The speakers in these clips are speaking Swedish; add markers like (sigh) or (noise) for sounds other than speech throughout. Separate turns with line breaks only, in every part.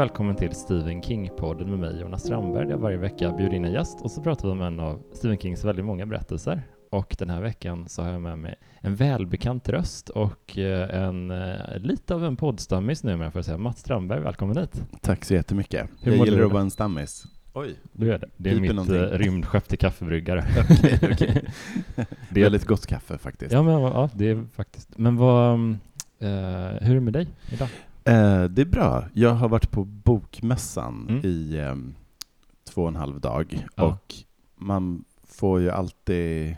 Välkommen till Stephen King-podden med mig Jonas Strandberg där jag varje vecka bjuder in en gäst och så pratar vi om en av Stephen Kings väldigt många berättelser. Och den här veckan så har jag med mig en välbekant röst och eh, en, eh, lite av en poddstammis numera får jag säga. Mats Strandberg, välkommen hit.
Tack så jättemycket.
Hur
jag
mår
gillar
du
att vara en stammis. Oj,
Du är det. Det är mitt
någonting.
eh, (laughs) rymdskepp till kaffebryggare. (laughs)
okej, okej. (laughs)
Det är-
Väldigt gott kaffe faktiskt.
Ja, men ja, det är faktiskt. Men vad, mm, eh, hur är det med dig idag?
Eh, det är bra. Jag har varit på Bokmässan
Mm.
i ehm, två och en halv dag
Ja.
och man får ju alltid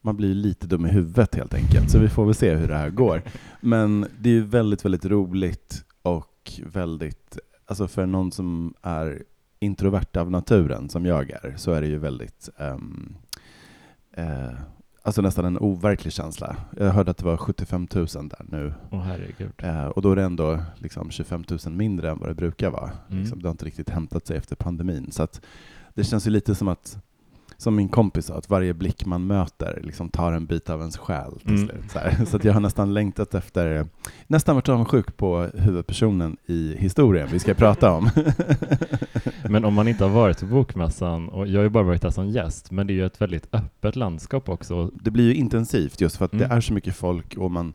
man blir lite dum i huvudet helt enkelt, så vi får väl se hur det här går. Men det är ju väldigt, väldigt roligt och väldigt, alltså för någon som är introvert av naturen, som jag är, så är det ju väldigt, ehm, eh, alltså nästan en overklig känsla. Jag hörde att det var 75 000 där nu,
Åh herregud.
eh, och då är det ändå liksom 25 000 mindre än vad det brukar vara.
Mm.
Liksom, det har inte riktigt hämtat sig efter pandemin. Så att det känns ju lite som att, som min kompis sa, att varje blick man möter liksom tar en bit av ens själ till
Mm.
slut. Så, (laughs) så jag har nästan längtat efter, nästan varit avundsjuk på huvudpersonen i historien vi ska prata om. (laughs)
Men om man inte har varit på Bokmässan, och jag har ju bara varit där som gäst, men det är ju ett väldigt öppet landskap också.
det blir ju intensivt just för att
Mm.
det är så mycket folk och man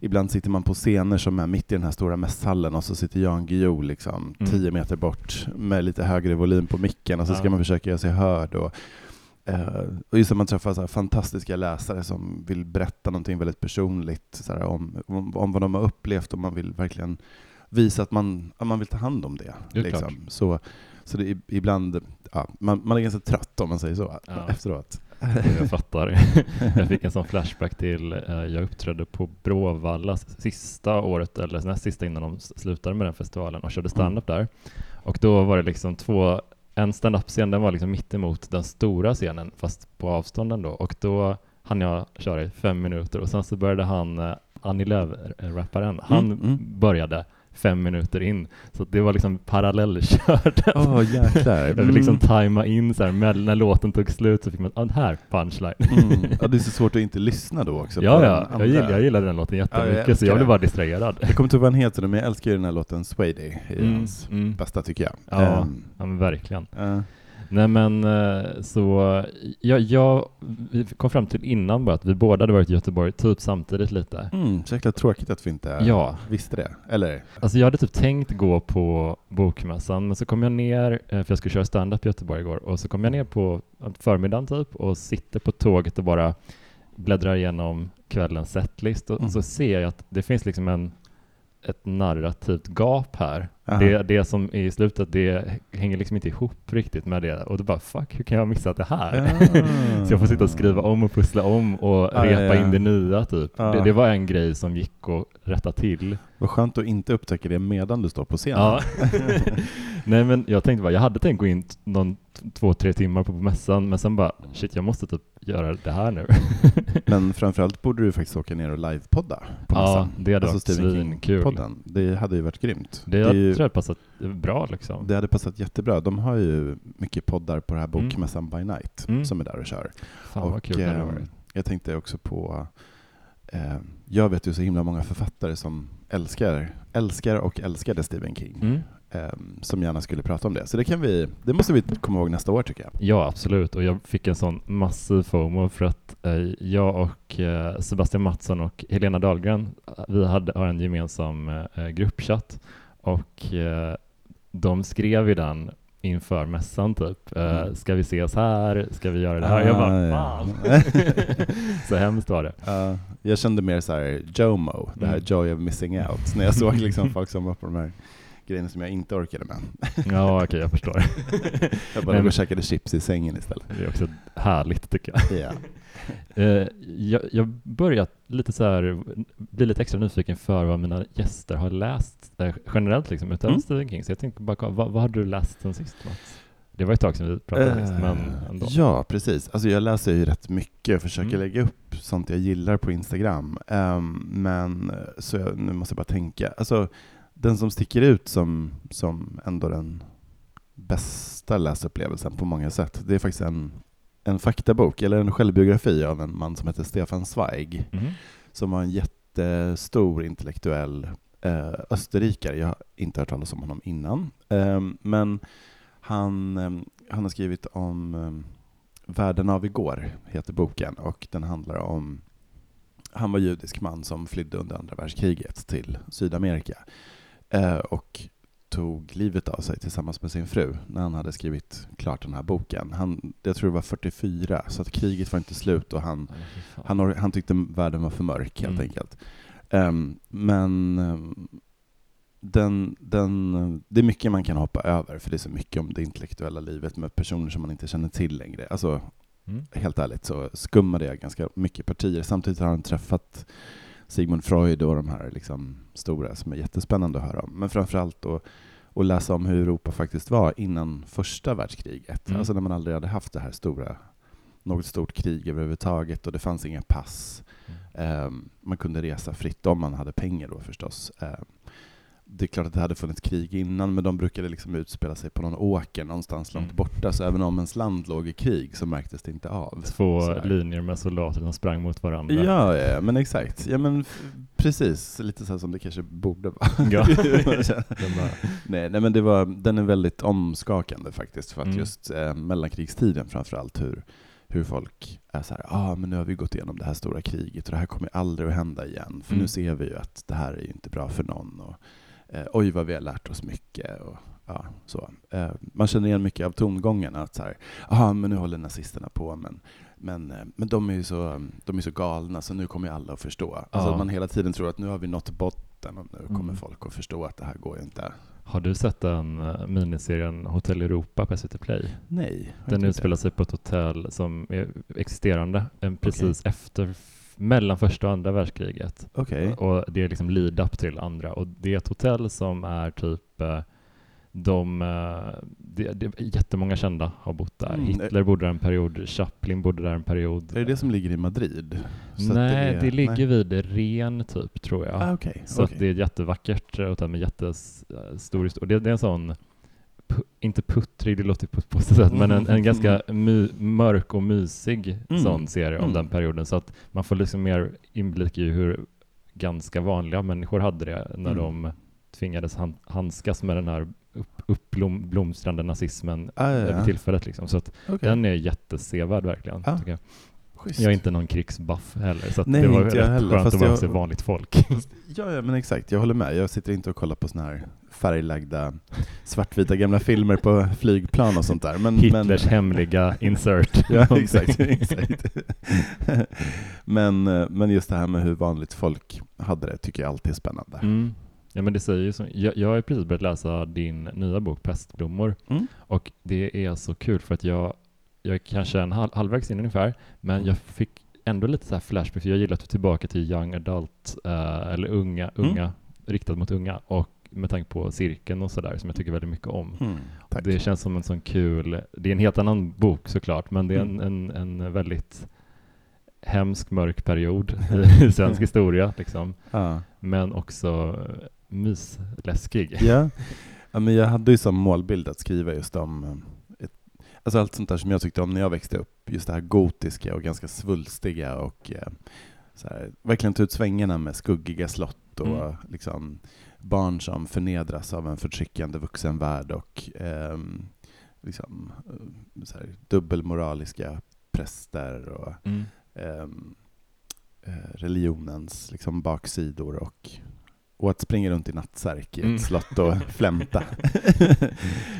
Ibland sitter man på scener som är mitt i den här stora mässhallen och så sitter Jan Guillou liksom
Mm.
tio meter bort med lite högre volym på micken och så ska
Ja.
man försöka göra sig hörd. Och, eh, och just att man träffar så fantastiska läsare som vill berätta någonting väldigt personligt så om, om, om vad de har upplevt och man vill verkligen visa att man, att man vill ta hand om det.
Det
liksom. Så, så det är ibland, ja, man, man är ganska trött om man säger så
Ja.
efteråt.
Jag fattar. (laughs) Jag fick en sån flashback till, eh, jag uppträdde på Bråvalla sista året, eller näst sista innan de slutade med den festivalen och körde stand-up där. Och då var det liksom två, en stand-up-scen, den var liksom mitt emot den stora scenen, fast på avstånd ändå. Och då hann jag köra i fem minuter och sen så började han, eh, Annie Lööf-rapparen, han
mm.
började fem minuter in. Så det var liksom parallellkört.
Åh (laughs) jäklar.
Jag fick liksom tajma in så här, när låten tog slut så fick man, ah, här punchline.
Mm. (laughs) Ja, det är så svårt att inte lyssna då också.
Ja, ja, jag, gillar, jag gillade den låten
Ja, jag
jättemycket så jag blev bara distraherad.
Jag kommer inte ihåg vad han heter, men jag älskar ju den här låten Swady, i
Mm,
hans
mm.
bästa tycker jag.
Ja.
Ehm,
Ja verkligen.
eh,
Nej men eh, så, jag, jag, vi kom fram till innan bara att vi båda hade varit i Göteborg typ samtidigt lite.
mm, så jäkla tråkigt att vi inte
Ja,
visste det. Eller?
alltså jag hade typ tänkt gå på Bokmässan men så kom jag ner, eh, för jag skulle köra stand-up i Göteborg igår, och så kom jag ner på förmiddagen typ och sitter på tåget och bara bläddrar igenom kvällens setlist och
Mm.
så ser jag att det finns liksom en, ett narrativt gap här.
Aha.
Det, det som är i slutet, det hänger liksom inte ihop riktigt med det. Och då bara, fuck, hur kan jag ha missat det här?
Ah. (laughs)
Så jag får sitta och skriva om och pussla om och
Ja,
repa
ja, ja.
in det nya typ.
Ja.
Det, det var en grej som gick att rätta till.
Vad skönt att inte upptäcka det medan du står på scenen.
Ja. (laughs) Nej men jag tänkte bara, jag hade tänkt gå in någon två, tre timmar på, på mässan, men sen bara, shit jag måste typ göra det här nu. (laughs)
Men framförallt borde du faktiskt åka ner och livepodda på
Ja, det hade
alltså
varit
Stephen
svinkul.
King-podden. Det hade ju varit grymt.
Det,
är
jag
ju,
tror jag passat bra liksom.
det hade passat jättebra. De har ju mycket poddar på det här
Mm.
Bokmässan by night
Mm.
som är där och kör.
Fan vad kul det
eh,
varit.
Jag tänkte också på, eh, jag vet ju så himla många författare som älskar, älskar och älskade Stephen King,
Mm.
Eh, som gärna skulle prata om det. Så det kan vi, det måste vi komma ihåg nästa år tycker jag.
Ja, absolut. Och jag fick en sån massiv FOMO för att eh, jag och eh, Sebastian Mattsson och Helena Dahlgren, eh, vi hade, har en gemensam gruppchatt och de skrev i den inför mässan typ,
Mm.
ska vi ses här, ska vi göra det här? jag bara,
Ah, ja. (laughs)
så hemskt var det.
Ja, jag kände mer så här JOMO, det här
Mm.
Joy of Missing Out, när jag såg liksom folk som var på de här grejerna som jag inte orkade med. (laughs)
Ja, okej, jag förstår. (laughs)
Jag bara
men-
och käkade chips i sängen istället.
Det är också härligt tycker jag.
Ja. (laughs)
Eh, jag, jag börjat lite så här, bli lite extra nyfiken för vad mina gäster har läst eh, generellt liksom, utöver
Mm.
Stephen King. Så jag tänkte bara, vad, vad har du läst sen sist Mats? Det var ett tag sedan vi pratade sist,
Eh,
men ändå.
Ja, precis. Alltså jag läser ju rätt mycket och försöker
Mm.
lägga upp sånt jag gillar på Instagram. Ehm, men eh, så jag, nu måste jag bara tänka. Alltså, den som sticker ut som, som ändå den bästa läsupplevelsen på många sätt, det är faktiskt en, en faktabok, eller en självbiografi av en man som heter Stefan Zweig,
Mhm.
som var en jättestor intellektuell eh, österrikare. Jag har inte hört talas om honom innan. Eh, men han, eh, han har skrivit om eh, Världen av igår, heter boken, och den handlar om han var judisk man som flydde under andra världskriget till Sydamerika och tog livet av sig tillsammans med sin fru när han hade skrivit klart den här boken. Han, jag tror det var 44, så att kriget var inte slut och han, han, han tyckte världen var för mörk helt
Mm.
enkelt. Ehm, men ehm, den, den, det är mycket man kan hoppa över, för det är så mycket om det intellektuella livet med personer som man inte känner till längre. Alltså,
Mm.
helt ärligt så skummade jag ganska mycket partier. Samtidigt har han träffat Sigmund Freud och de här liksom stora som är jättespännande att höra om. Men framförallt då att läsa om hur Europa faktiskt var innan första världskriget.
Mm.
Alltså när man aldrig hade haft det här stora, något stort krig överhuvudtaget och det fanns inga pass. Ehm, man kunde resa fritt om man hade pengar då förstås. Ehm, det är klart att det hade funnits krig innan, men de brukade liksom utspela sig på någon åker någonstans långt
Mm.
borta, så även om ens land låg i krig så märktes det inte av.
Två
Sådär.
linjer med soldater som sprang mot varandra.
Ja, ja, men exakt. Ja, men precis. Lite så som det kanske borde vara. (laughs)
Ja. (laughs)
Nej, nej, men det var, den är väldigt omskakande faktiskt, för att
Mm.
just eh, mellankrigstiden framförallt, hur, hur folk är så här, ah, men nu har vi gått igenom det här stora kriget och det här kommer aldrig att hända igen, för
Mm.
nu ser vi ju att det här är inte bra för någon. Och, eh, oj, vad vi har lärt oss mycket. Och, ja, så. Eh, man känner igen mycket av tongångarna, att så här, ah, men nu håller nazisterna på, men men, eh, men de är ju så, de är så galna så nu kommer ju alla att förstå. Alltså
Ja.
att man hela tiden tror att nu har vi nått botten och nu kommer
Mm.
folk att förstå att det här går ju inte.
har du sett den eh, miniserien Hotell Europa på SVT Play?
Nej.
Den utspelar sig på ett hotell som är existerande eh, precis efter, mellan första och andra världskriget.
Okej.
Och det är liksom lead-up till andra. Och det är ett hotell som är typ eh, de, eh, det, det, jättemånga kända har bott där.
Mm.
Hitler bodde där en period, Chaplin bodde där en period.
Är det det som ligger i Madrid? Så
Nej, det,
är-
ligger
nej.
vid Ren typ, tror jag.
Ah, okej.
Så att det är ett jättevackert eh, hotell med jättestor historia. Och det, det är en sån, inte puttrig, det låter på ett positivt sätt, men en, en ganska my, mörk och mysig
Mm.
sån serie om
Mm.
den perioden. Så att man får liksom mer inblick i hur ganska vanliga människor hade det när
Mm.
de tvingades han, handskas med den här upp, uppblomstrande nazismen
Ah, ja,
vid
ja.
tillfället. Liksom. Så att
Okej.
den är jättesevärd verkligen.
Ah. Schysst.
jag är inte någon krigsbuff heller, så
Nej,
det var
inte jag
rätt
heller,
skönt att bara
jag-
vanligt folk.
Ja, ja, men exakt. Jag håller med. Jag sitter inte och kollar på såna här färglagda svartvita gamla filmer på flygplan och sånt där. Men,
Hitlers
men,
hemliga insert. (laughs)
Ja, exakt. exakt. (laughs) men, men just det här med hur vanligt folk hade det tycker jag alltid är spännande.
Mm. Ja, men det säger ju så. Jag, jag har precis börjat läsa din nya bok Pestblommor
Mm.
och det är så kul för att jag, jag är kanske en halv, halvvägs in ungefär, men jag fick ändå lite så här flashback, för jag gillar att gå tillbaka till young adult, eh, eller unga,
Mm.
unga, riktat mot unga, och med tanke på cirkeln och sådär som jag tycker väldigt mycket om.
Mm.
Det känns som en sån kul, det är en helt annan bok såklart, men det är en,
Mm.
en, en väldigt hemsk, mörk period (laughs) i svensk historia. Liksom.
ja.
Men också eh, mysläskig.
Ja. (laughs) ja, men jag hade ju som målbild att skriva just om eh, alltså allt sånt där som jag tyckte om när jag växte upp. Just det här gotiska och ganska svulstiga och eh, här, verkligen ta ut svängarna med skuggiga slott och
Mm.
liksom barn som förnedras av en förtryckande vuxenvärld och ehm, liksom, eh, så här, dubbelmoraliska präster och
Mm.
ehm, eh, religionens liksom, baksidor och, och att springa runt i nattsärk i ett
Mm.
slott och flämta. (laughs)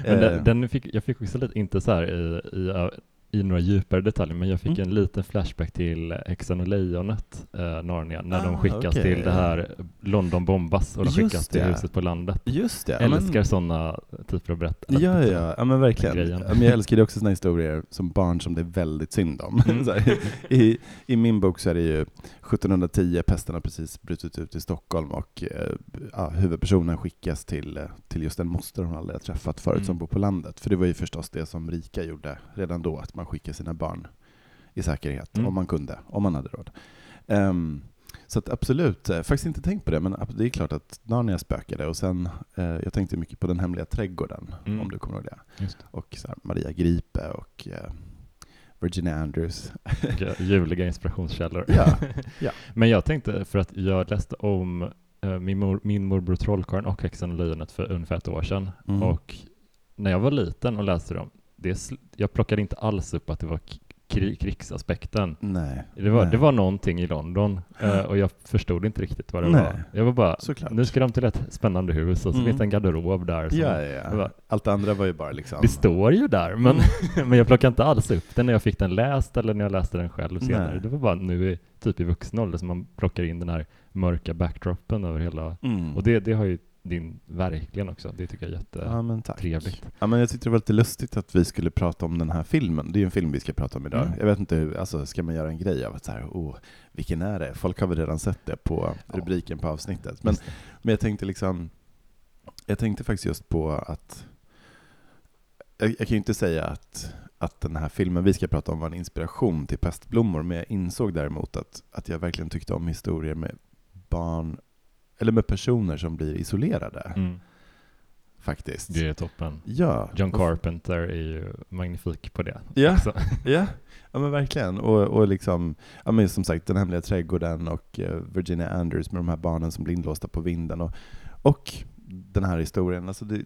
Men
Eh,
den, den fick, jag fick också lite, inte så här i, i, i några djupare detaljer, men jag fick
Mm.
en liten flashback till Häxan och Lejonet, eh, Narnia, när de
Ah,
skickas
okej.
till det här London bombas och de
Just
skickas till
det.
huset på landet.
Just det.
Jag
ja, men-
älskar sådana typer av berättelser.
Ja, ja, ja, men verkligen. Men jag älskar ju också såna historier som barn som det är väldigt synd om.
Mm. (laughs)
Här, i, I min bok så är det ju 1710, pesten har precis brutit ut i Stockholm och eh, huvudpersonen skickas till, eh, till just en moster hon aldrig har träffat förut
Mm.
som bor på landet. För det var ju förstås det som rika gjorde redan då, att man skickade sina barn i säkerhet,
Mm.
om man kunde, om man hade råd. Ehm, så absolut, eh, faktiskt inte tänkt på det, men det är klart att Narnia spökade och sen, eh, jag tänkte mycket på Den hemliga trädgården,
Mm.
om du kommer ihåg det.
Det.
Och här, Maria Gripe och eh, Virginia Andrews. (laughs)
Ljuvliga inspirationskällor.
Ja, (laughs) ja.
Men jag tänkte, för att jag läste om eh, min, mor, min morbror Trollkarlen och Häxan och Lejonet för ungefär ett år sedan.
Mm.
Och när jag var liten och läste dem, det, jag plockade inte alls upp att det var krig, krigsaspekten.
Nej.
Det var,
Nej.
det var någonting i London eh, och jag förstod inte riktigt vad det
Nej.
var. Jag var bara,
Såklart.
nu ska de till ett spännande hus och så
Mm.
finns det en garderob där. Som,
Ja, ja,
bara-
Allt det andra var ju bara liksom...
Det står ju där, men,
Mm. (laughs)
men jag plockade inte alls upp den när jag fick den läst eller när jag läste den själv senare.
Nej.
Det var bara nu typ i vuxen ålder som man plockar in den här mörka backdropen över hela,
Mm.
och det, det har ju din verkligen också. Det tycker jag är
Ja,
jättetrevligt.
Ja, men jag tyckte det var lite lustigt att vi skulle prata om den här filmen. Det är ju en film vi ska prata om idag.
Mm.
Jag vet inte hur, alltså ska man göra en grej av att så här, oh, vilken är det? Folk har väl redan sett det på
Ja.
rubriken på avsnittet. Men, men jag tänkte liksom, jag tänkte faktiskt just på att, jag, jag kan ju inte säga att, att den här filmen vi ska prata om var en inspiration till Pestblommor, men jag insåg däremot att, att jag verkligen tyckte om historier med barn, eller med personer som blir isolerade,
Mm,
faktiskt.
det är toppen.
Ja.
John Carpenter är ju magnifik på det.
Ja.
också. (laughs)
Ja, ja men verkligen. Och, och liksom, ja men som sagt, Den hemliga trädgården och eh, Virginia Anders med de här barnen som blir inlåsta på vinden. Och, och den här historien, alltså det,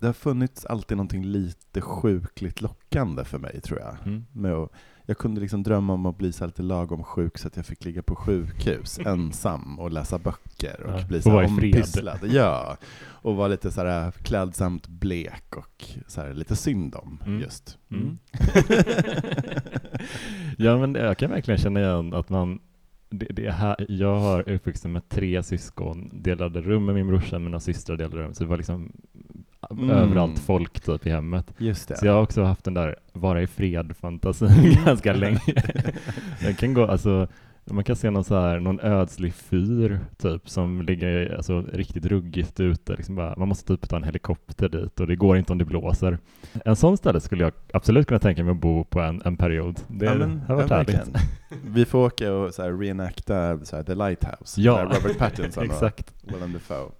det har funnits alltid någonting lite sjukligt lockande för mig, tror jag.
Mm.
Med att, jag kunde liksom drömma om att bli så lite lagom sjuk så att jag fick ligga på sjukhus (laughs) ensam och läsa böcker och
Ja,
bli så här ompysslad. Ja, och vara lite så här klädsamt blek och så här lite synd om
Mm.
just.
Mm. (laughs) ja, men jag kan verkligen känna igen att man det, det är här, jag har uppvuxen med tre syskon, delade rum med min brorsa, mina systrar delade rum, så det var liksom
Mm.
överallt folk typ i hemmet.
Just det.
Så jag har också haft den där vara i fred-fantasin (laughs) ganska (laughs) länge. jag kan gå, alltså, man kan se någon, så här, någon ödslig fyr typ som ligger alltså, riktigt ruggigt ute. Liksom bara, man måste typ ta en helikopter dit och det går inte om det blåser. En sån ställe skulle jag absolut kunna tänka mig att bo på en, en period. Det
ja, men,
har varit
ja,
härligt.
Vi får åka och så här, reenacta så här, The Lighthouse,
Ja.
Robert Pattinson och. (laughs) Willem Dafoe.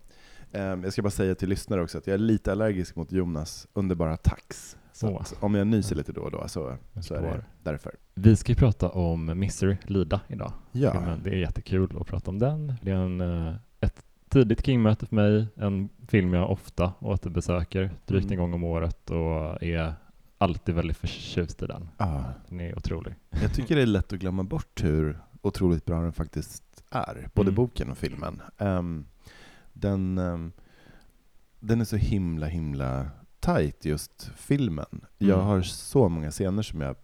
Ehm, jag ska bara säga till lyssnare också att jag är lite allergisk mot Jonas underbara tax. Så att om jag nyser lite då och då så, så är det därför.
Vi ska ju prata om Misery, Lida, idag.
Ja,
filmen. Det är jättekul att prata om den. Det är en, eh, ett tidigt King-möte för mig, en film jag ofta återbesöker drygt en
Mm.
gång om året och är alltid väldigt förtjust i den.
ja.
Den är otrolig.
jag tycker det är lätt att glömma bort hur otroligt bra den faktiskt är, både
Mm.
boken och filmen. Ehm, den, ehm, den är så himla, himla tight just filmen. Jag
Mm.
har så många scener som jag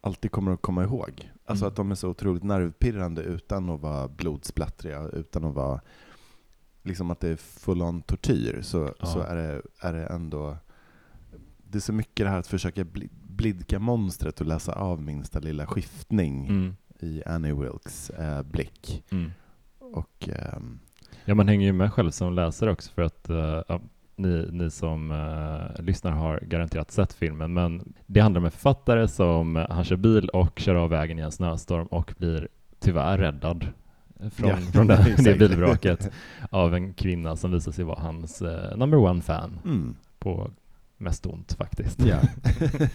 alltid kommer att komma ihåg. Alltså
Mm.
att de är så otroligt nervpirrande utan att vara blodsplattriga, utan att vara liksom att det är full on tortyr, så,
Ja.
så är, det, är det ändå det är så mycket det här att försöka bli, blidka monstret och läsa av minsta lilla skiftning
Mm.
i Annie Wilkes eh, blick.
Mm.
Och ehm,
Ja, man hänger ju med själv som läsare också för att ja, ni, ni som eh, lyssnar har garanterat sett filmen, men det handlar om en författare som eh, han kör bil och kör av vägen i en snöstorm och blir tyvärr räddad från,
Ja,
från det, (laughs) det bilvraket av en kvinna som visar sig vara hans eh, number one fan.
Mm,
på mest ont faktiskt.
ja.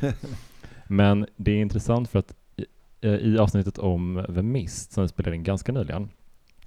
(laughs)
Men det är intressant för att i, i avsnittet om The Mist som vi spelade in ganska nyligen,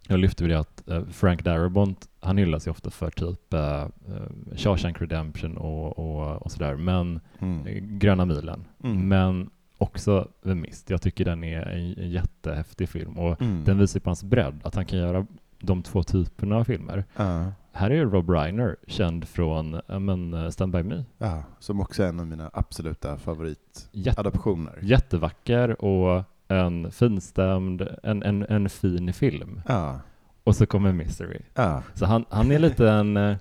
jag lyfte vi det att eh, Frank Darabont, han hyllas ju ofta för typ uh, uh, Shawshank Redemption och, och, och sådär, men
mm.
Gröna milen,
Mm.
men också The Mist. Jag tycker den är en, en jättehäftig film och
Mm.
den visar på hans bredd, att han kan göra de två typerna av filmer.
Ja,
Här är Rob Reiner känd från men, Stand By Me.
ja, som också är en av mina absoluta
Jätte,
favoritadaptioner.
jättevacker och en finstämd, en, en, en fin film.
Ja,
Och så kommer Misery.
ja,
Så han, han är lite en, eh,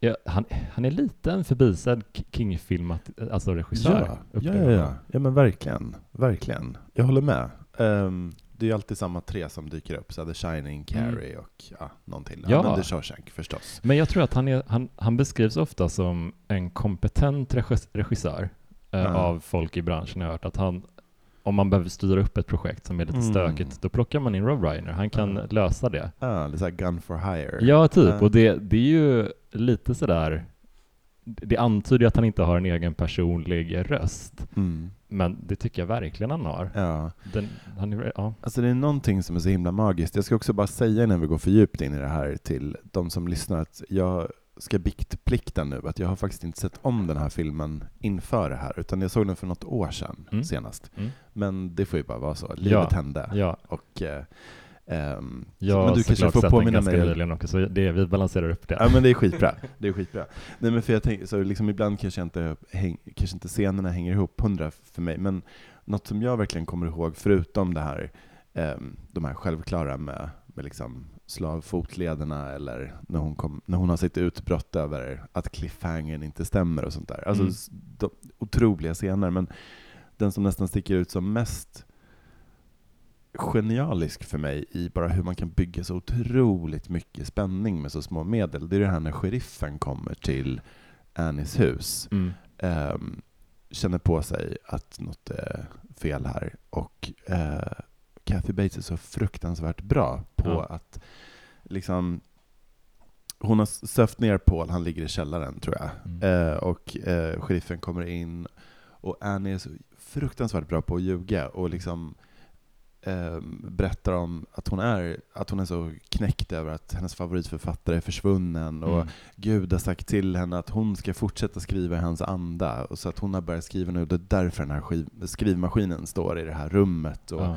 ja, han, han är lite en förbisedd K- King-filmat, alltså regissör.
ja, ja, ja, ja. ja, men verkligen, verkligen. Jag håller med. Ehm, det är ju alltid samma tre som dyker upp, så The Shining, Carrie och ja, någon till. Ja, men The Shawshank förstås.
Men jag tror att han, är, han, han beskrivs ofta som en kompetent regis- regissör eh,
Ja.
av folk i branschen. Jag har hört att han, om man behöver styra upp ett projekt som är lite
Mm.
stökigt, då plockar man in Rob Reiner. Han kan
Ja.
lösa det.
Ja, det är så här Gun for Hire.
Ja, typ.
Ja.
Och det, det är ju lite sådär det antyder att han inte har en egen personlig röst,
Mm.
men det tycker jag verkligen han har.
Ja.
Den, han är, ja.
Alltså det är någonting som är så himla magiskt. Jag ska också bara säga innan vi går för djupt in i det här till de som lyssnar att jag ska biktplikta nu att jag har faktiskt inte sett om den här filmen inför det här, utan jag såg den för något år sedan
Mm.
senast.
Mm.
Men det får ju bara vara så. Livet
Ja.
hände.
ja.
Och, eh, ehm,
Jag
men du kanske får påminna mig.
nyligen också, så det, vi balanserar upp det.
Ja men det är skitbra. Det är skitbra. Nej men för jag tänker, så liksom ibland kanske inte, häng, kanske inte scenerna hänger ihop hundra för mig, men något som jag verkligen kommer ihåg, förutom det här, ehm, de här självklara med, med liksom slavfotlederna eller när hon, kom, när hon har sitt utbrott över att cliffhangern inte stämmer och sånt där. Alltså
Mm.
de, otroliga scener, men den som nästan sticker ut som mest genialisk för mig i bara hur man kan bygga så otroligt mycket spänning med så små medel. Det är det här när sheriffen kommer till Annies hus,
Mm.
ehm, känner på sig att något är fel här och eh, Kathy Bates är så fruktansvärt bra på
Ja.
att liksom hon har sövt ner Paul, han ligger i källaren tror jag.
Mm.
Eh, och eh, sheriffen kommer in och Annie är så fruktansvärt bra på att ljuga och liksom eh, berättar om att hon, är, att hon är så knäckt över att hennes favoritförfattare är försvunnen och
Mm.
Gud har sagt till henne att hon ska fortsätta skriva i hans anda och så att hon har börjat skriva nu, det är därför den här skrivmaskinen står i det här rummet. Och,
Ja.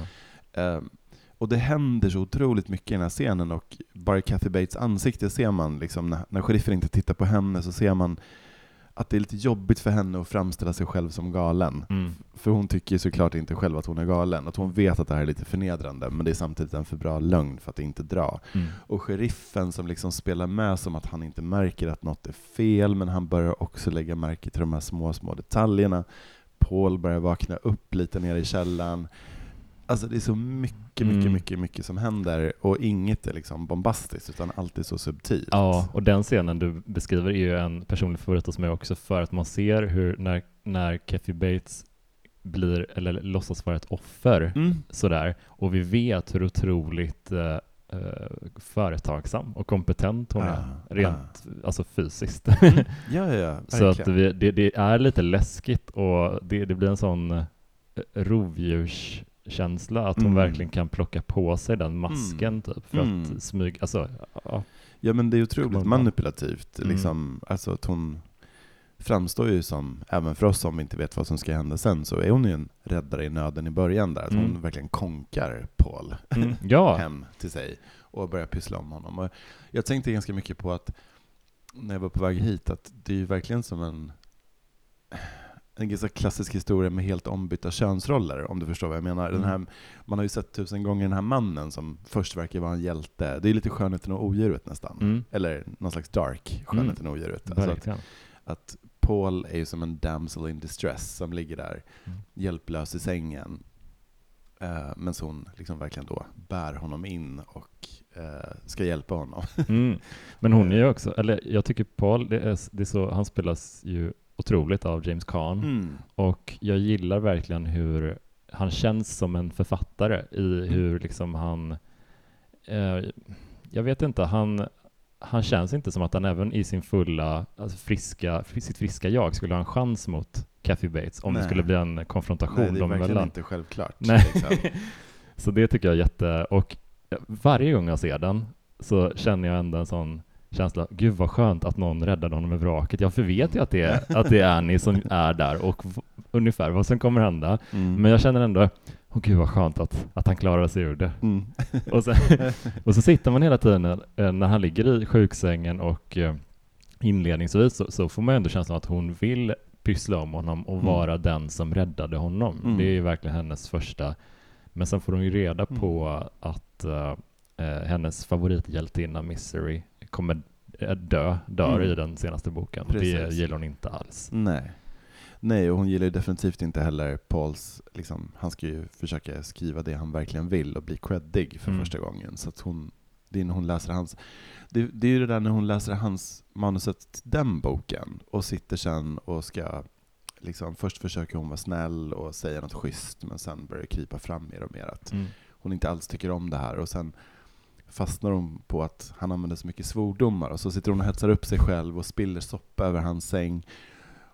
Ehm, och det händer så otroligt mycket i den här scenen och bara Kathy Bates ansikte ser man, liksom, när, när sheriffen inte tittar på henne så ser man att det är lite jobbigt för henne att framställa sig själv som galen.
Mm.
För hon tycker såklart inte själv att hon är galen. Att hon vet att det här är lite förnedrande, men det är samtidigt en för bra lögn för att inte dra.
Mm.
Och sheriffen som liksom spelar med som att han inte märker att något är fel, men han börjar också lägga märke till de här små, små detaljerna. Paul börjar vakna upp lite nere i källaren. Alltså det är så mycket, mycket,
Mm.
mycket, mycket som händer och inget är liksom bombastiskt utan allt är så subtilt.
Ja, och den scenen du beskriver är ju en personlig favorit hos mig också för att man ser hur när, när Kathy Bates blir, eller låtsas vara ett offer
Mm.
sådär, och vi vet hur otroligt eh, eh, företagsam och kompetent hon
Ja,
är, rent alltså fysiskt.
Ja, (laughs) ja, ja,
Så att vi, det, det är lite läskigt och det, det blir en sån eh, rovdjurskänsla att hon
Mm.
verkligen kan plocka på sig den masken typ för
Mm.
att smyga, alltså ja,
Ja men det är otroligt manipulativt.
Mm.
Liksom, alltså att hon framstår ju som, även för oss som inte vet vad som ska hända sen, så är hon ju en räddare i nöden i början där. Att hon
Mm.
verkligen konkar Paul
mm, (laughs) ja.
hem till sig och börjar pyssla om honom. Och jag tänkte ganska mycket på att, när jag var på väg hit, att det är ju verkligen som en en ganska klassisk historia med helt ombytta könsroller, om du förstår vad jag menar. Den
Mm.
här, man har ju sett tusen gånger den här mannen som först verkar vara en hjälte. Det är lite skönheten och odjuret nästan.
Mm,
Eller någon slags dark skönheten och odjuret. Alltså att, att Paul är ju som en damsel in distress som ligger där
Mm.
hjälplös i sängen. Uh, men så hon liksom verkligen då bär honom in och eh, ska hjälpa honom.
Mm. Men hon är ju också, eller jag tycker Paul, det är, det är så, han spelas ju otroligt av James Caan
Mm.
och jag gillar verkligen hur han känns som en författare i hur liksom han, eh, jag vet inte, han, han känns inte som att han även i sin fulla, alltså friska, sitt friska jag skulle ha en chans mot Kathy Bates om det
Nej.
skulle bli en konfrontation
Nej, det är verkligen
emellan.
inte självklart.
Nej.
Liksom. (laughs)
Så det tycker jag är jätte... Och varje gång jag ser den så känner jag ändå en sån känsla, gud vad skönt att någon räddade honom med vraket. Jag vet ju att det är, (laughs) att det är Annie som är där och ungefär vad som kommer hända.
Mm.
Men jag känner ändå, åh gud vad skönt att, att han klarade sig ur det.
Mm. (laughs)
Och, sen, (laughs) och så sitter man hela tiden eh, när han ligger i sjuksängen och eh, inledningsvis så, så får man ändå känslan att hon vill pyssla om honom och
Mm.
vara den som räddade honom.
Mm.
Det är ju verkligen hennes första. Men sen får hon ju reda
Mm.
på att eh, hennes favorithjältinna Misery kommer eh, dö, dör
Mm.
i den senaste boken.
Precis.
Det gillar hon inte alls.
Nej. Nej, och hon gillar definitivt inte heller Pauls, liksom, han ska ju försöka skriva det han verkligen vill och bli creddig för
Mm.
första gången. Så att hon, det är när hon läser hans, det, det är ju det där när hon läser hans manuset till den boken och sitter sen och ska, liksom, först försöker hon vara snäll och säga något schysst men sen börjar det krypa fram mer och mer att
Mm.
hon inte alls tycker om det här och sen fastnar hon på att han använder så mycket svordomar och så sitter hon och hetsar upp sig själv och spiller soppa över hans säng.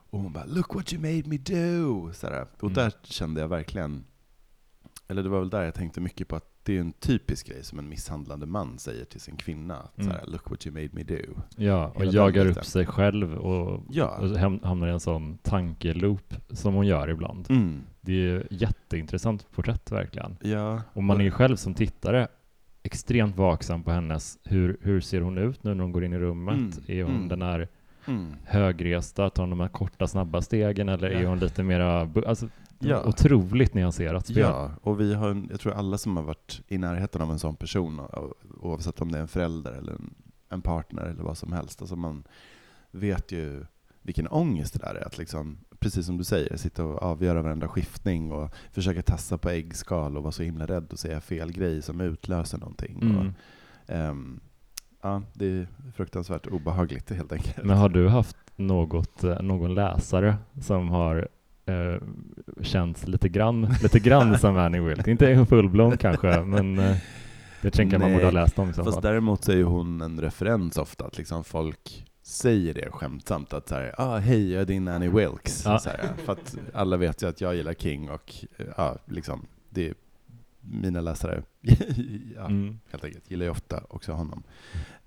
Och hon bara ”Look what you made me do”. Sådär. Och
Mm.
där kände jag verkligen, eller det var väl där jag tänkte mycket på att det är en typisk grej som en misshandlande man säger till sin kvinna. Att
Mm.
såhär, ”Look what you made me do”.
Ja, och
Hela
jagar upp sig själv och,
Ja.
och ham- hamnar i en sån tankeloop som hon gör ibland.
Mm.
Det är ju jätteintressant porträtt verkligen.
Ja.
Och man är ju själv som tittare extremt vaksam på hennes, hur, hur ser hon ut nu när hon går in i rummet?
Mm,
Är hon
mm.
den här
Mm.
högresta, tar hon de här korta snabba stegen eller är
Ja.
hon lite mera, alltså
Ja.
otroligt nyanserat spel.
Ja, och vi har, jag tror alla som har varit i närheten av en sån person, oavsett om det är en förälder eller en, en partner eller vad som helst, alltså man vet ju vilken ångest det där är. Att liksom, precis som du säger, sitta och avgöra varenda skiftning och försöka tassa på äggskal och vara så himla rädd och säga fel grej som utlöser någonting.
Mm.
Och, ehm, ja, det är fruktansvärt obehagligt helt enkelt.
Men har du haft något, eh, någon läsare som har eh, känts lite grann, lite grann som (laughs) Annie Wilk? Inte fullblom kanske, men eh, det tänker man borde ha läst om i så
Fast
fall.
däremot så är ju hon en referens ofta, att liksom folk säger det skämtsamt, att såhär, ah, hej jag är din Annie Wilkes.
Ja.
Så här, för att alla vet ju att jag gillar King och eh, ja, liksom, det är mina läsare, (laughs) ja,
Mm.
helt enkelt, gillar ju ofta också honom.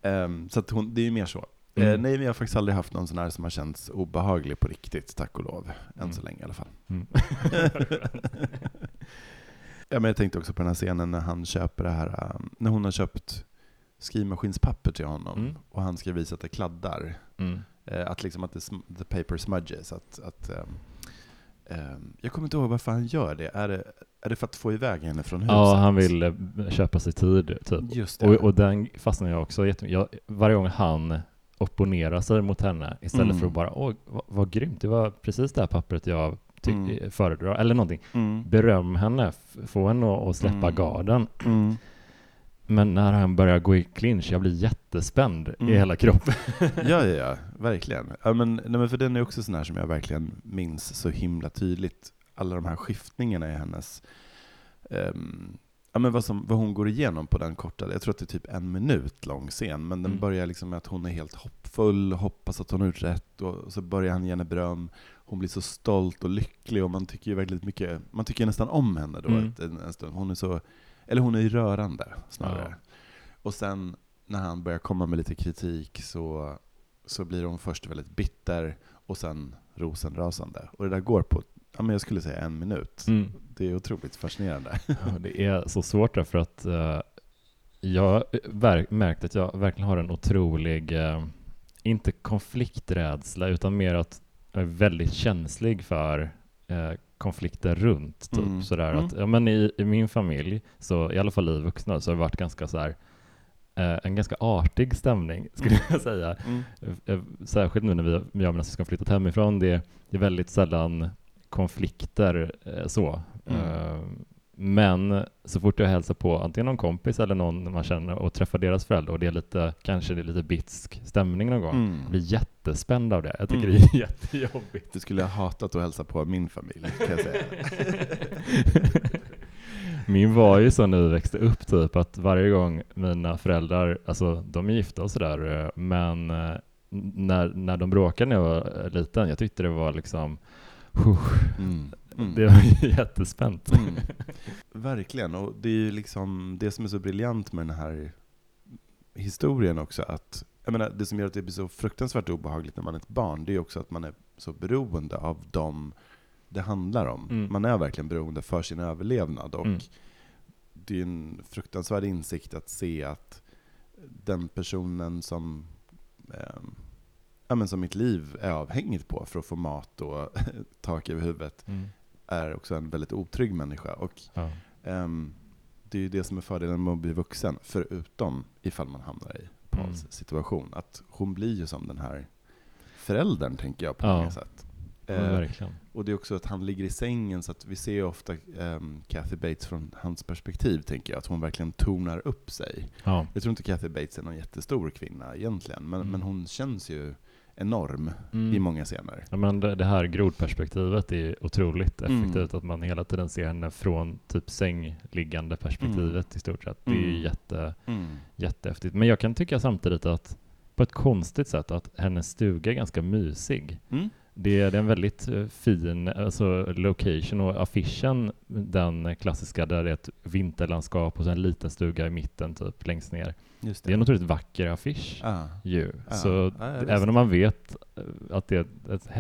Ehm, så att hon, det är ju mer så.
Mm.
Eh, nej, men jag har faktiskt aldrig haft någon sån här som har känts obehaglig på riktigt, tack och lov. Än
Mm.
så länge i alla fall.
Mm. (laughs)
Ja, men jag tänkte också på den här scenen när han köper det här, um, när hon har köpt skrivmaskinspapper till honom
Mm.
och han ska visa att det kladdar.
Mm.
Eh, att liksom att det, the paper smudges. Att, att, ehm, ehm, jag kommer inte ihåg varför han gör det. Är det, är det för att få iväg henne från huset?
Ja, han vill eh, köpa sig tid, typ. Och, och den fastnar jag också. Jag, varje gång han opponerar sig mot henne istället
Mm.
för att bara åh, vad, vad grymt, det var precis det här pappret jag
Mm.
föredrar, eller någonting.
Mm.
Beröm henne, få henne att- att släppa
Mm.
garden.
Mm.
Men när han börjar gå i clinch, jag blir jättespänd
Mm.
i hela kroppen. (laughs)
Ja, ja, ja, verkligen. Ja, men, nej, men för den är också sån här som jag verkligen minns så himla tydligt. Alla de här skiftningarna i hennes, ehm, ja, men vad, som, vad hon går igenom på den korta, jag tror att det är typ en minut lång scen, men den
Mm.
börjar liksom med att hon är helt hoppfull, hoppas att hon har gjort rätt, och så börjar han ge henne beröm. Hon blir så stolt och lycklig och man tycker ju väldigt mycket, man tycker nästan om henne då
Mm.
en, en stund. Hon är så, eller hon är ju rörande snarare.
Ja.
Och sen när han börjar komma med lite kritik så, så blir hon först väldigt bitter och sen rosenrasande. Och det där går på, ja, men jag skulle säga en minut.
Mm.
Det är otroligt fascinerande. (laughs)
Ja, det är så svårt därför att eh, jag ver- märkt att jag verkligen har en otrolig, eh, inte konflikträdsla, utan mer att jag är väldigt känslig för eh, konflikter runt. Typ.
Mm.
Sådär
Mm.
att, ja, men i, I min familj, så, i alla fall i vuxna, så har det varit ganska så här, eh, en ganska artig stämning, skulle
Mm.
jag säga.
Mm.
Eh, Särskilt nu när vi, jag och mina syskon flyttat hemifrån. Det, det är väldigt sällan konflikter eh, så. Men så fort jag hälsar på antingen någon kompis eller någon man känner och träffar deras föräldrar och det är lite, kanske det är lite bitsk stämning någon gång.
Mm.
Jag blir jättespänd av det. Jag tycker
Mm.
det är (laughs) jättejobbigt.
Du skulle ha hatat att hälsa på min familj, kan jag säga. (laughs)
Min var ju så när vi växte upp typ att varje gång mina föräldrar, alltså de är gifta och sådär, men eh, när, när de bråkade när jag var liten, jag tyckte det var liksom,
Mm. Mm.
det var ju (laughs) jättespänt.
Mm. Verkligen, och det är ju liksom det som är så briljant med den här historien också, att jag menar, det som gör att det blir så fruktansvärt obehagligt när man är ett barn, det är också att man är så beroende av dem det handlar om.
Mm.
Man är verkligen beroende för sin överlevnad, och
Mm.
det är en fruktansvärd insikt att se att den personen som ehm, ja, men som mitt liv är avhängigt på för att få mat och (laughs) tak över huvudet,
Mm.
Är också en väldigt otrygg människa. Och
Ja.
Ehm, det är ju det som är fördelen med att bli vuxen, förutom ifall man hamnar i Pauls
Mm.
situation. Att hon blir ju som den här föräldern, tänker jag på
Ja.
många sätt.
Ja,
Eh, och det är också att han ligger i sängen, så att vi ser ju ofta um, Kathy Bates från hans perspektiv, tänker jag. Att hon verkligen tonar upp sig.
Ja.
Jag tror inte Kathy Bates är någon jättestor kvinna egentligen, men,
Mm.
men hon känns ju enorm
Mm.
i många scener.
Ja, men det, det här grodperspektivet är otroligt
Mm.
effektivt, att man hela tiden ser henne från typ sängliggande perspektivet i stort sett. Det är
Mm.
jätte, jättehäftigt. Men jag kan tycka samtidigt att på ett konstigt sätt att hennes stuga är ganska mysig.
Mm.
Det är, en väldigt eh, fin alltså, location och affischen, den klassiska där det är ett vinterlandskap och en liten stuga i mitten typ längst ner.
Just
Det är en otroligt vacker affisch
Ah.
ju.
Ja.
Så
visst.
även om man vet eh, att det är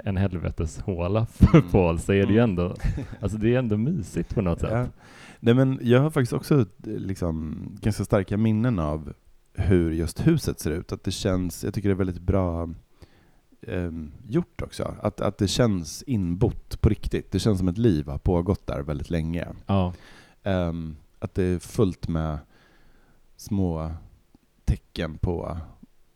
en helveteshåla för (laughs)
Mm.
Paul så är det ju
Mm.
ändå, (laughs) alltså det är ändå mysigt på något sätt.
Ja. Nej, men jag har faktiskt också eh, liksom, ganska starka minnen av hur just huset ser ut. Att det känns, jag tycker det är väldigt bra ehm, gjort också. Att, att det känns inbott på riktigt. Det känns som ett liv har pågått där väldigt länge.
Ja.
Ehm, att det är fullt med små tecken på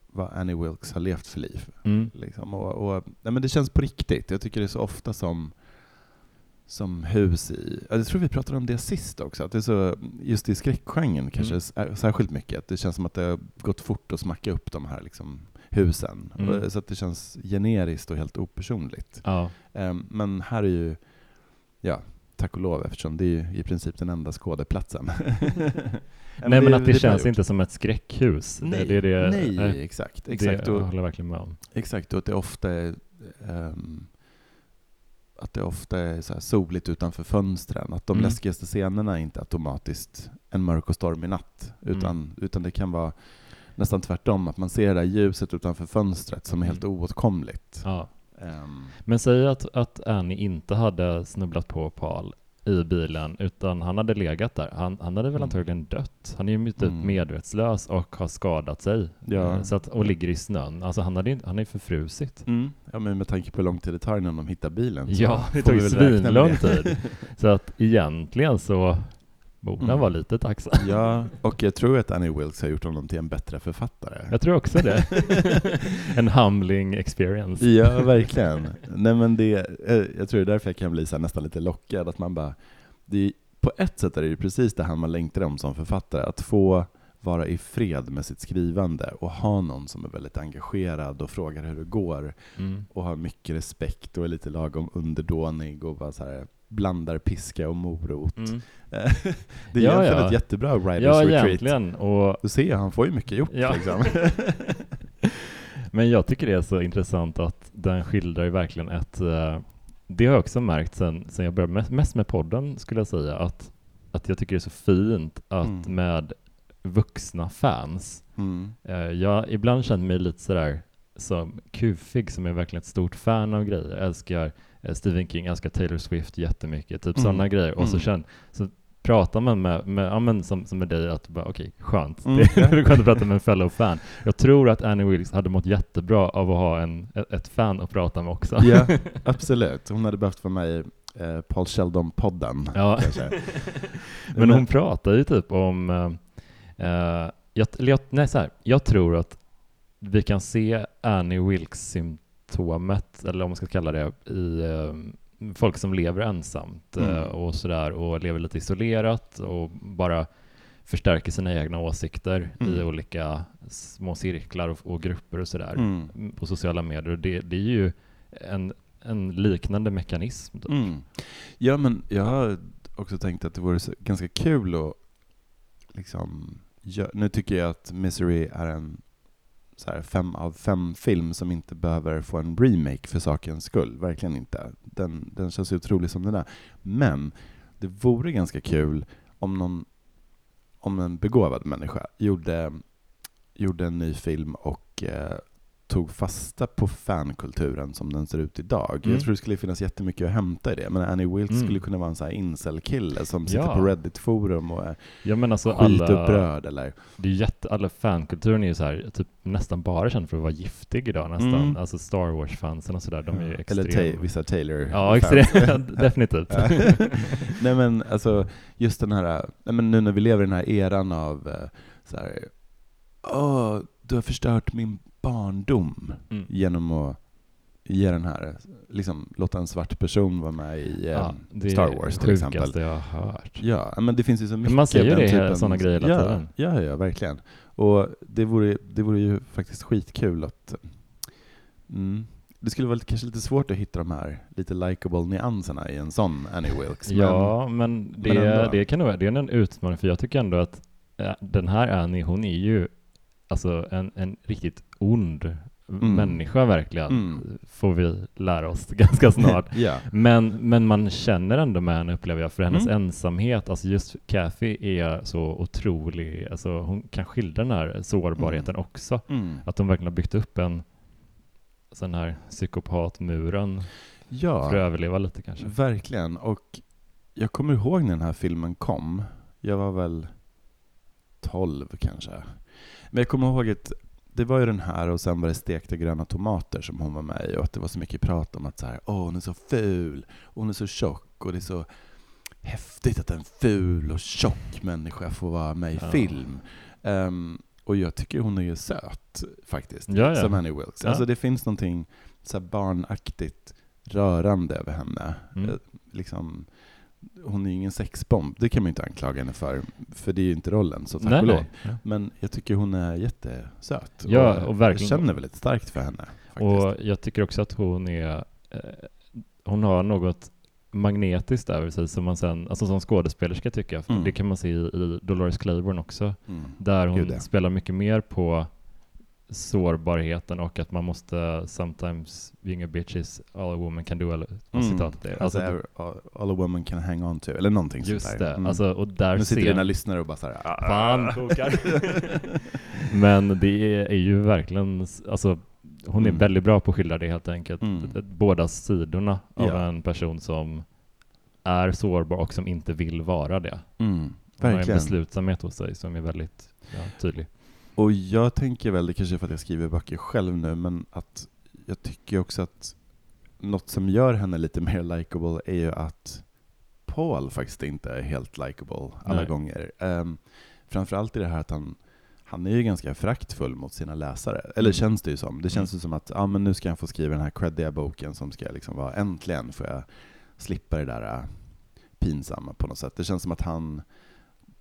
vad Annie Wilkes har levt för liv.
Mm.
Liksom. Och, och, nej, men det känns på riktigt. Jag tycker det är så ofta som, som hus i... ja, Jag tror vi pratade om det sist också, att det är så, just i skräckgenren kanske
Mm.
särskilt mycket. Att det känns som att det har gått fort att smacka upp de här liksom, husen.
Mm.
Så att det känns generiskt och helt opersonligt.
Ja.
Ehm, men här är ju, ja, tack och lov eftersom det är ju i princip den enda skådeplatsen. (laughs) Ja,
Nej men
är-
att det,
bra
känns inte som ett skräckhus.
Nej,
det, det, är det,
nej
eh,
exakt.
det
exakt.
jag
och,
håller jag verkligen med om.
Exakt, och att det ofta är, ehm, att det ofta är så soligt utanför fönstren. Att de
Mm.
läskigaste scenerna är inte automatiskt en mörk och stormig natt, utan,
Mm.
utan det kan vara nästan tvärtom, att man ser det där ljuset utanför fönstret som är helt
Mm.
oåtkomligt.
Ja.
Ehm,
Men säg att, att Annie inte hade snubblat på Paul i bilen, utan han hade legat där. Han, han hade väl
Mm.
antagligen dött. Han är ju typ
Mm.
medvetslös och har skadat sig.
Ja.
Eh, Så att, och ligger i snön. Alltså han, hade, han är förfrusit.
mm. Ja, men med tanke på hur lång tid det tar innan de hittar bilen.
Ja, det tog svinlång tid. (laughs) Så att egentligen så borde han
Mm.
vara lite tacksam.
Ja, och jag tror att Annie Wilkes har gjort honom till en bättre författare.
Jag tror också det. (laughs) en humbling experience.
Ja, verkligen. Nej, men det, eh, jag tror det är därför jag kan bli så nästan lite lockad, att man bara, det är, på ett sätt är det ju precis det här man längtar om som författare, att få vara i fred med sitt skrivande och ha någon som är väldigt engagerad och frågar hur det går
Mm.
och har mycket respekt och är lite lagom underdånig och bara så här blandar piska och morot.
Mm. (laughs)
det är
Ja,
egentligen
ja.
ett jättebra writers
Ja,
retreat.
egentligen. Och
Du ser, han får ju mycket gjort
Ja.
liksom. (laughs)
Men jag tycker det är så intressant att den skildrar ju verkligen ett... eh, Det har jag också märkt sen, sen jag började mest, med podden, skulle jag säga, att, att jag tycker det är så fint att
Mm.
med vuxna fans,
Mm.
eh, jag ibland känner mig lite sådär som kufig som är verkligen ett stort fan av grejer. Jag älskar Stephen King, älskar Taylor Swift jättemycket, typ
Mm.
sådana grejer. Och så,
Mm.
känner, så pratar man med, med ja, men som, som med dig, att bara okej, skönt.
Mm. (laughs)
Det är skönt att prata med en fellow fan. Jag tror att Annie Wilkes hade mått jättebra av att ha en, ett, fan att prata med också.
Ja, (laughs) absolut. Hon hade behövt vara med i eh, Paul Sheldon-podden.
Ja. (laughs) Men hon pratar ju typ om, eh, eh, jag, nej så här, jag tror att vi kan se Annie Wilkes-symptomet, eller om man ska kalla det, i eh, folk som lever ensamt eh,
Mm.
och sådär och lever lite isolerat och bara förstärker sina egna åsikter i
Mm.
olika små cirklar och, och grupper och sådär
Mm.
på sociala medier. Och det, det är ju en, en liknande mekanism. Typ.
Mm. Ja, men jag har också tänkt att det vore ganska kul att liksom, nu tycker jag att Misery är en så här, fem av fem film som inte behöver få en remake för sakens skull. Verkligen inte. Den, den känns ju otrolig som den är. Men det vore ganska kul om någon om en begåvad människa gjorde, gjorde en ny film och eh, tog fasta på fankulturen som den ser ut idag.
Mm.
Jag tror det skulle finnas jättemycket att hämta i det. Men Annie Wilkes
Mm.
skulle kunna vara en sån här incel-kille som sitter
Ja.
på Reddit-forum och är
Ja men alltså alla,
skitupprörd eller...
det är jätte, alla fankulturen är ju så här, typ nästan bara känd för att vara giftig idag nästan.
Mm.
Alltså Star Wars-fansen och sådär, de är ju
Eller
extrem.
ta- vissa Taylor
Ja, extremt. (laughs) Definitivt. (laughs)
Nej men alltså, just den här, nej men nu när vi lever i den här eran av eh, så här, åh, du har förstört min barndom
Mm.
genom att ge den här, liksom låta en svart person vara med i eh,
Ja, det är
Star Wars till
det
exempel.
sjukaste jag har hört.
Ja, men det finns ju så mycket
man säger ju det
typen-
såna grejer hela
ja,
tiden.
Ja, ja, verkligen. Och det vore, det vore ju faktiskt skitkul att, Mm. Det skulle vara lite- kanske lite svårt att hitta de här lite likable nyanserna i en sån Annie Wilkes. men-
Ja, men det,
men
det kan nog vara det är en utmaning, för jag tycker ändå att eh, den här Annie, hon är ju alltså en, en riktigt ond
Mm.
människa verkligen,
Mm.
får vi lära oss (laughs) ganska snart. (laughs)
ja.
Men, men man känner ändå med henne upplever jag, för hennes
Mm.
ensamhet, alltså just Kathy är så otrolig, alltså hon kan skildra den här sårbarheten också.
Mm.
Att de verkligen har byggt upp en sån här psykopatmuren
ja,
för att överleva lite kanske.
verkligen. Och jag kommer ihåg när den här filmen kom. Jag var väl 12 kanske. Men jag kommer ihåg att det var ju den här och sen var det stekta gröna tomater som hon var med i och att det var så mycket prat om att så här, åh hon är så ful, och hon är så tjock och det är så häftigt att en ful och tjock människa får vara med i
Ja.
film. Ehm, och jag tycker hon är ju söt faktiskt,
Ja, ja.
som Annie Wilkes. Alltså det finns någonting så barnaktigt rörande över henne.
Mm.
Eh, Liksom, hon är ju ingen sexbomb, det kan man ju inte anklaga henne för, för det är ju inte rollen, så tack
Nej,
och lov.
nej.
Men jag tycker hon är jättesöt.
Ja, och verkligen-
Jag känner väldigt starkt för henne. Faktiskt.
Och jag tycker också att hon är, eh, hon har något magnetiskt över sig som man sen, alltså som skådespelerska tycker jag,
Mm.
det kan man se i, i Dolores Claiborne också,
Mm.
där hon
Gud, ja.
spelar mycket mer på sårbarheten och att man måste sometimes being a bitch is all a woman can do, eller vad
Mm.
citatet är.
Alltså,
Alltså,
all, a woman can hang on to, eller någonting
just
sånt där.
det,
Mm.
alltså, och där
nu sitter
ser
dina lyssnare och bara såhär, "Ah,
Fan, kokar. (laughs) Men det är ju verkligen, alltså hon är
Mm.
väldigt bra på att skildra det helt enkelt.
Mm.
Båda sidorna av
Ja.
en person som är sårbar och som inte vill vara det.
Mm,
Hon har en
verkligen.
beslutsamhet hos sig som är väldigt ja, tydlig.
Och jag tänker väl, det kanske är för att jag skriver böcker själv nu, men att jag tycker också att något som gör henne lite (laughs) mer likable är ju att Paul faktiskt inte är helt likable alla
Nej.
gånger. Um, framförallt i det här att han, han är ju ganska föraktfull mot sina läsare. Eller
Mm.
känns det ju som. Det känns
Mm.
ju som att ja, men nu ska han få skriva den här creddiga boken som ska liksom vara äntligen får jag slippa det där äh, pinsamma på något sätt. Det känns som att han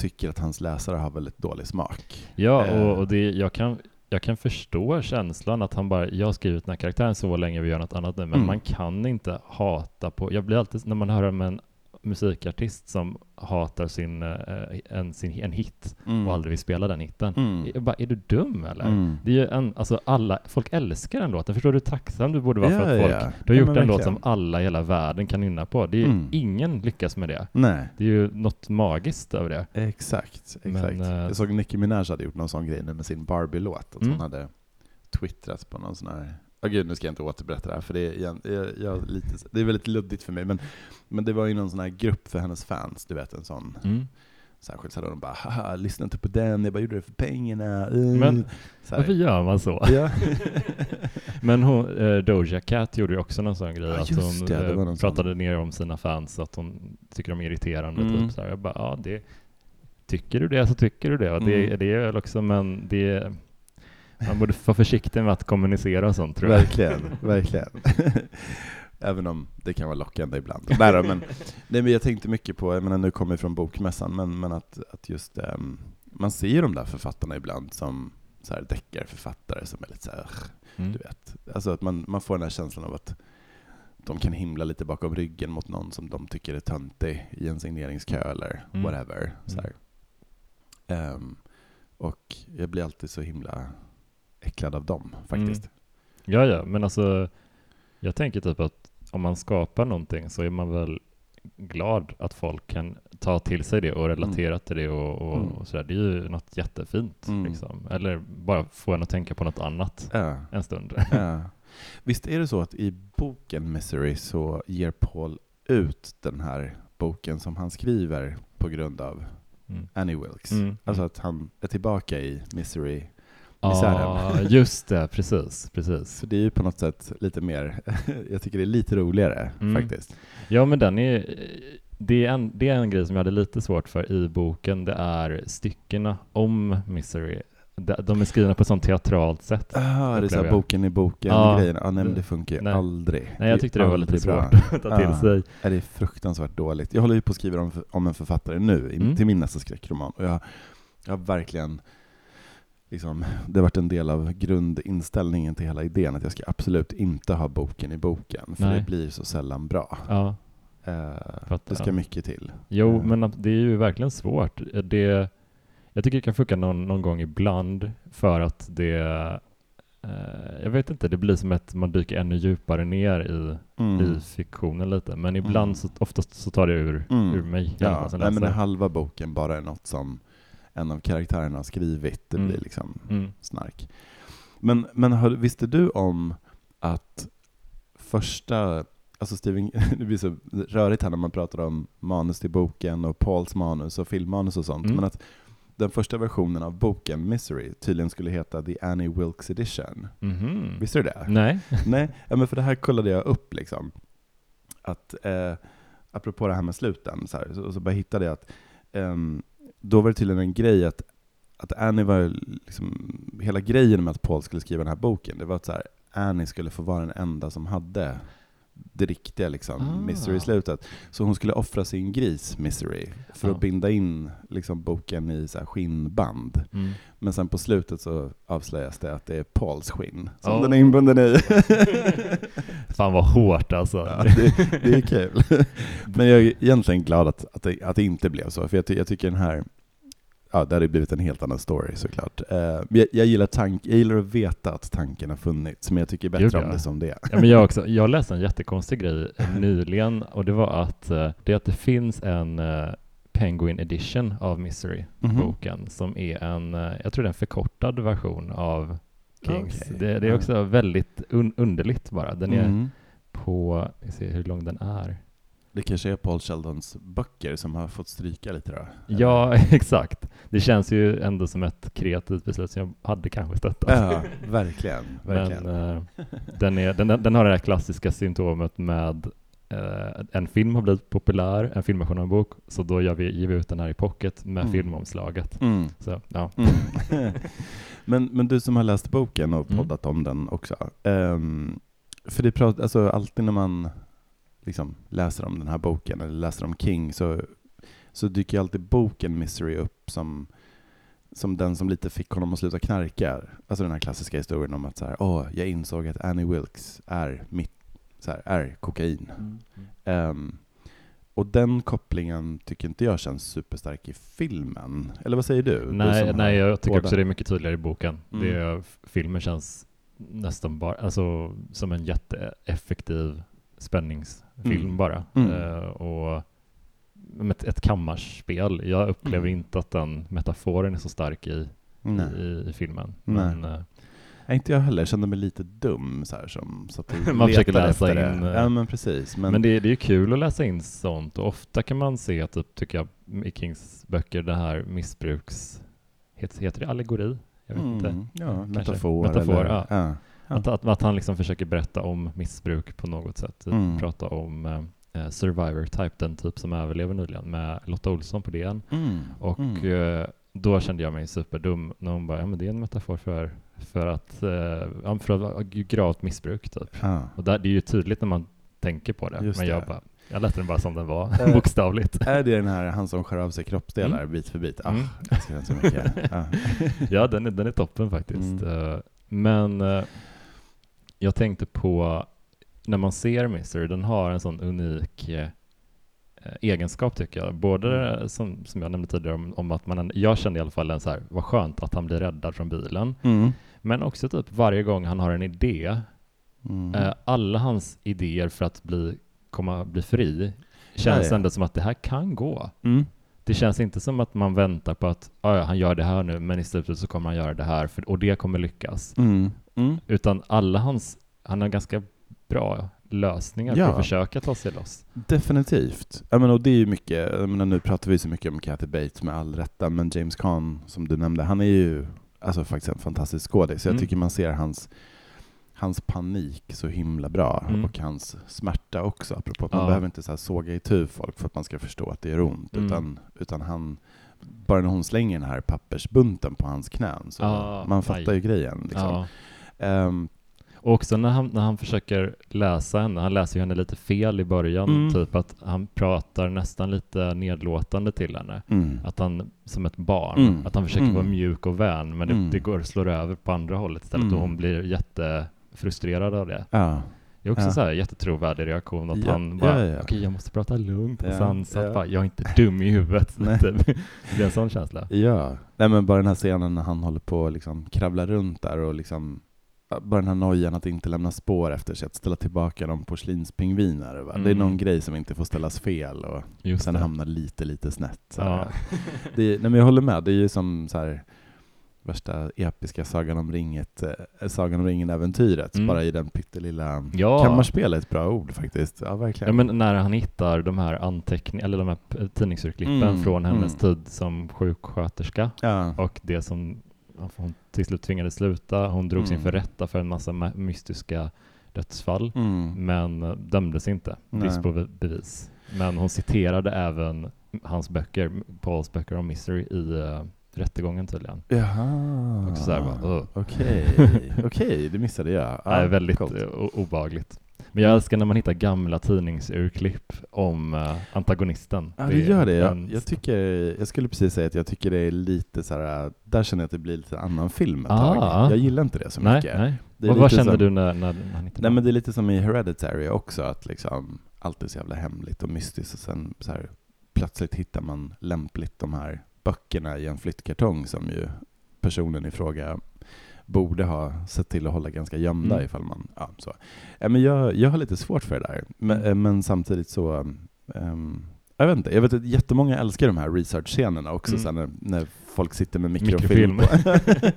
tycker att hans läsare har väldigt dålig smak.
Ja,
Eh.
och, och det, jag, kan, jag kan förstå känslan att han bara, jag har skrivit den här karaktären så länge vi gör något annat nu, men
Mm.
man kan inte hata på, jag blir alltid, när man hör om en musikartist som hatar sin, eh, en, sin, en hit
Mm.
och aldrig vill spela den hitten.
Mm.
Bara, är du dum eller?
Mm.
Det är ju en, alltså alla, folk älskar den låten. Förstår du hur tacksam du borde vara
Ja,
för att folk,
ja.
du har
Ja,
gjort
men
en låt som alla i hela världen kan nynna på. Det är
Mm.
ingen lyckas med det.
Nej,
Det är ju något magiskt över det.
exakt. exakt.
Men, eh,
jag såg Nicki Minaj hade gjort någon sån grej nu med sin Barbie-låt. Att
Mm.
hon hade twittrat på någon sån här... Åh gud, nu ska jag inte återberätta det här, för det är, jag, jag, lite, det är väldigt luddigt för mig. Men, men det var ju någon sån här grupp för hennes fans, du vet en sån.
Mm.
Särskilt så hade de bara haha, lyssna inte på den, jag bara gjorde det för pengarna. Uh.
Men
här.
Varför gör man så?
Ja. (laughs)
Men hon, eh, Doja Cat gjorde ju också någon sån grej.
Ja,
att hon
det, det
eh,
någon sån.
pratade ner om sina fans, att hon tycker de är irriterande.
Mm.
Typ, så här. Jag bara, ja det, tycker du det så tycker du det. Och det,
Mm.
det är väl också, men det, man borde vara försiktig med att kommunicera och sånt tror jag.
Verkligen, verkligen. (laughs) Även om det kan vara lockande ibland. Nej, men, nej, men jag tänkte mycket på, jag menar nu kommer jag från bokmässan, men, men att, att just, ehm, man ser ju de där författarna ibland som så här deckarförfattare som är lite så här,
Mm.
du vet. Alltså att man, man får den här känslan av att de kan himla lite bakom ryggen mot någon som de tycker är töntig i en signeringskö eller
Mm.
whatever. Så. Ehm, och jag blir alltid så himla äcklad av dem faktiskt.
Ja, ja, men alltså jag tänker typ att om man skapar någonting så är man väl glad att folk kan ta till sig det och relatera till det och, och,
Mm.
och sådär. Det är ju något jättefint
Mm.
liksom. Eller bara få en att tänka på något annat
Ja.
en stund. (laughs)
Ja. Visst är det så att i boken Misery så ger Paul ut den här boken som han skriver på grund av
Mm.
Annie Wilkes.
Mm.
Alltså att han är tillbaka i Misery.
Ja,
misären.
just det, precis, precis.
Så det är ju på något sätt lite mer, (laughs) jag tycker det är lite roligare
Mm.
faktiskt.
Ja, men den är, det är, en, det är en grej som jag hade lite svårt för i boken. Det är styckena om Misery. De, är skrivna på ett sånt teatralt sätt.
Ah, det är så boken i boken
Ja.
grejen. Ah, nej, det funkar ju
Nej.
aldrig.
Nej, jag
är
tyckte det var lite
aldrig bra.
svårt att ta till
Ja.
sig.
Ja, det är fruktansvärt dåligt. Jag håller ju på att skriva om, om en författare nu,
Mm.
till min nästa skräckroman. Och jag, jag har verkligen... liksom, det har varit en del av grundinställningen till hela idén att jag ska absolut inte ha boken i boken, för
Nej.
det blir så sällan bra.
Ja,
Eh, det ska mycket till.
jo,
Eh.
men det är ju verkligen svårt. Det, jag tycker det kan funka någon, någon gång ibland för att det, eh, jag vet inte, det blir som att man dyker ännu djupare ner i,
Mm.
i fiktionen lite. Men ibland,
Mm.
så, oftast så tar det ur,
Mm.
ur mig.
Ja, nej, men när halva boken bara är något som en av karaktärerna har skrivit, det
Mm.
blir liksom
Mm.
snark. Men, men hör, visste du om att första, alltså Stephen, (laughs) det blir så rörigt här när man pratar om manus till boken och Pauls manus och filmmanus och sånt,
Mm.
men att den första versionen av boken, Misery, tydligen skulle heta The Annie Wilkes Edition.
Mhm.
Visste du det?
Nej. (laughs)
Nej, ja, men för det här kollade jag upp liksom. Att, eh, apropå det här med sluten, så, här, så, så bara hittade jag att ehm, då var det tydligen en grej att, att Annie var liksom, hela grejen med att Paul skulle skriva den här boken, det var att så här, Annie skulle få vara den enda som hade det riktiga liksom,
Ah.
Misery-slutet. Så hon skulle offra sin gris, Misery, för att binda in liksom, boken i så skinnband.
Mm.
Men sen på slutet så avslöjas det att det är Pauls skinn som
Oh.
den är inbunden i. (laughs)
Fan vad hårt alltså.
Ja, det, det är kul. (laughs) Men jag är egentligen glad att, att, det, att det inte blev så, för jag, ty, jag tycker den här, ja det hade blivit en helt annan story såklart. Men jag, jag, gillar tank, jag gillar att veta att tanken har funnits, men jag tycker bättre
Gud,
om
ja.
det som det är.
Ja, men jag, också, jag (laughs) läste en jättekonstig grej nyligen och det var att, eh, det att det finns en eh, Penguin edition av Misery-boken
Mhm.
som är en, jag tror det är en förkortad version av Kings.
Okej.
Det, det är också väldigt un, underligt bara. Den är
Mm.
på, vi ser hur lång den är.
Det kanske är Paul Sheldons böcker som har fått stryka lite då?
Ja, (laughs) exakt. Det känns ju ändå som ett kreativt beslut som jag hade kanske stöttat.
Ja, verkligen. (laughs) verkligen.
Men eh, den, är, den, den har det här klassiska symptomet med eh, en film har blivit populär, en filmversion av en bok, så då gör vi, ger vi ut den här i pocket med
Mm.
filmomslaget.
Mm.
Så, ja.
Mm. (laughs) men, men du som har läst boken och
Mm.
poddat om den också. ehm, för det pratar, alltså alltid när man liksom läser om den här boken, eller läser om King, så, så dyker alltid boken Misery upp som, som den som lite fick honom att sluta knarka. Alltså den här klassiska historien om att så här, åh, jag insåg att Annie Wilkes är mitt, så här, är kokain. Ehm, och den kopplingen tycker inte jag känns superstark i filmen. Eller vad säger du? du
Nej,
som
nej, jag tycker
båda.
också det är mycket tydligare i boken.
Mm.
Det, är- filmen känns nästan bara, alltså som en jätteeffektiv spänningsfilm
Mm.
bara. Eh, och ett, ett kammarspel. Jag upplever
Mm.
inte att den metaforen är så stark i, i, i filmen.
Nej.
Men, eh,
Nej, inte jag heller. Jag kände mig lite dum så här, som satt och (laughs)
Man försöker läsa in,
det.
eh,
Ja, men precis. Men,
Men, det, det är ju kul att läsa in sånt och ofta kan man se, typ, tycker jag, i Kings böcker, det här missbruks... Heter, heter det allegori? Jag vet inte.
mm, ja,
Kanske.
metafor.
Metafor,
eller,
ja.
ja. Ja.
Att, att, att han liksom försöker berätta om missbruk på något sätt. Typ
Mm.
Prata om eh, Survivor Type, den typ som överlever nyligen, med Lotta Olsson på DN.
Mm,
Och
mm.
eh, då kände jag mig superdum när hon bara, ja men det är en metafor för, för att, eh, för att gravt missbruk typ.
Ja.
Och där, det är ju tydligt när man tänker på det.
Just
men jag
det.
bara, jag lät den bara som den var,
Eh, (laughs)
bokstavligt.
Är det den här, han som skär av sig kroppsdelar bit för bit? Ah,
Mm.
Jag älskar den så mycket. (laughs) Ja.
Ja, den är, den är toppen faktiskt.
Mm.
Eh, Men eh, jag tänkte på, när man ser Misery, den har en sån unik eh, egenskap tycker jag. Både
Mm.
som, som jag nämnde tidigare om, om att man, jag kände i alla fall en så här, vad skönt att han blir räddad från bilen.
Mm.
Men också typ varje gång han har en idé,
Mm.
eh, alla hans idéer för att bli, komma, bli fri, känns
ja.
ändå som att det här kan gå.
Mm.
Det känns inte som att man väntar på att "Ah, ja, han gör det här nu, men i slutet så kommer han göra det här, för, och det kommer lyckas.
Mm. Mm.
Utan alla hans, han har ganska bra lösningar
Ja.
för att försöka ta sig loss.
Definitivt. Jag menar, och det är ju mycket, jag menar, nu pratar vi så mycket om Kathy Bates med all rätta, men James Caan, som du nämnde, han är ju alltså, faktiskt en fantastisk skådis. Jag
Mm.
tycker man ser hans, hans panik så himla bra,
Mm.
och hans smärta också, apropå att man
Ja.
behöver inte så såga itu folk för att man ska förstå att det gör ont,
Mm.
utan, utan han, bara när hon slänger den här pappersbunten på hans knän, så
Ja,
man fattar
aj.
ju grejen. Liksom.
Ja.
Ehm,
Och också när han, när han försöker läsa henne, han läser ju henne lite fel i början,
Mm.
typ att han pratar nästan lite nedlåtande till henne.
Mm.
Att han, som ett barn,
Mm.
att han försöker
Mm.
vara mjuk och vän, men det,
Mm.
det går slår över på andra hållet istället
Mm.
och hon blir jättefrustrerad av det.
Ja.
Det är också
Ja.
så här jättetrovärdig reaktion att
Ja,
han bara,
ja,
okej jag måste prata lugnt och sansat, bara, jag är inte dum i huvudet. (laughs) Typ. Det är en sån känsla.
Ja, nej men bara den här scenen när han håller på att liksom kravla runt där och liksom bara den här nojan att inte lämna spår efter sig, att ställa tillbaka de porslinspingviner. Va? Det är
Mm.
någon grej som inte får ställas fel och
Just
sen
det.
hamnar lite, lite snett. Så det, nej men jag håller med, det är ju som så här värsta episka Sagan om ringet, eh, Sagan om ringen-äventyret,
Mm.
bara i den pyttelilla
Ja.
Kammarspel är ett bra ord faktiskt. Ja,
Ja,
verkligen.
men när han hittar de här anteckningarna, eller de här tidningsurklippen
Mm,
från hennes
mm.
tid som sjuksköterska
ja.
och det som hon till slut tvingades sluta. Hon drogs
Mm.
inför rätta för en massa ma- mystiska dödsfall,
Mm.
men eh, dömdes inte. Brist på be- bevis. Men hon citerade även hans böcker, Pauls böcker om mystery i uh, rättegången tydligen.
Jaha.
Också så här bara, "Ugh."
Okej, (laughs) okej, det missade jag.
det är väldigt
coolt.
eh, o- obehagligt. Men jag älskar när man hittar gamla tidningsurklipp om eh, antagonisten.
Ja, det gör det. Jag, jag, tycker, jag skulle precis säga att jag tycker det är lite så här, där känner jag att det blir lite annan film ett
Ah.
tag. Jag gillar inte det så
nej,
mycket.
nej.
Det är
Vad, vad
lite
kände
som-
du när, när, han hittade
Nej men det är lite som i Hereditary också, att liksom allt är så jävla hemligt och mystiskt och sen så här, plötsligt hittar man lämpligt de här böckerna i en flyttkartong som ju personen i fråga borde ha sett till att hålla ganska gömda
Mm.
ifall man, ja så. Men jag, jag har lite svårt för det där, men, eh, men samtidigt så, ehm, jag vet inte, jag vet att jättemånga älskar de här research-scenerna också,
Mm.
när, när folk sitter med mikrofilm. (laughs)
Mikrofilm.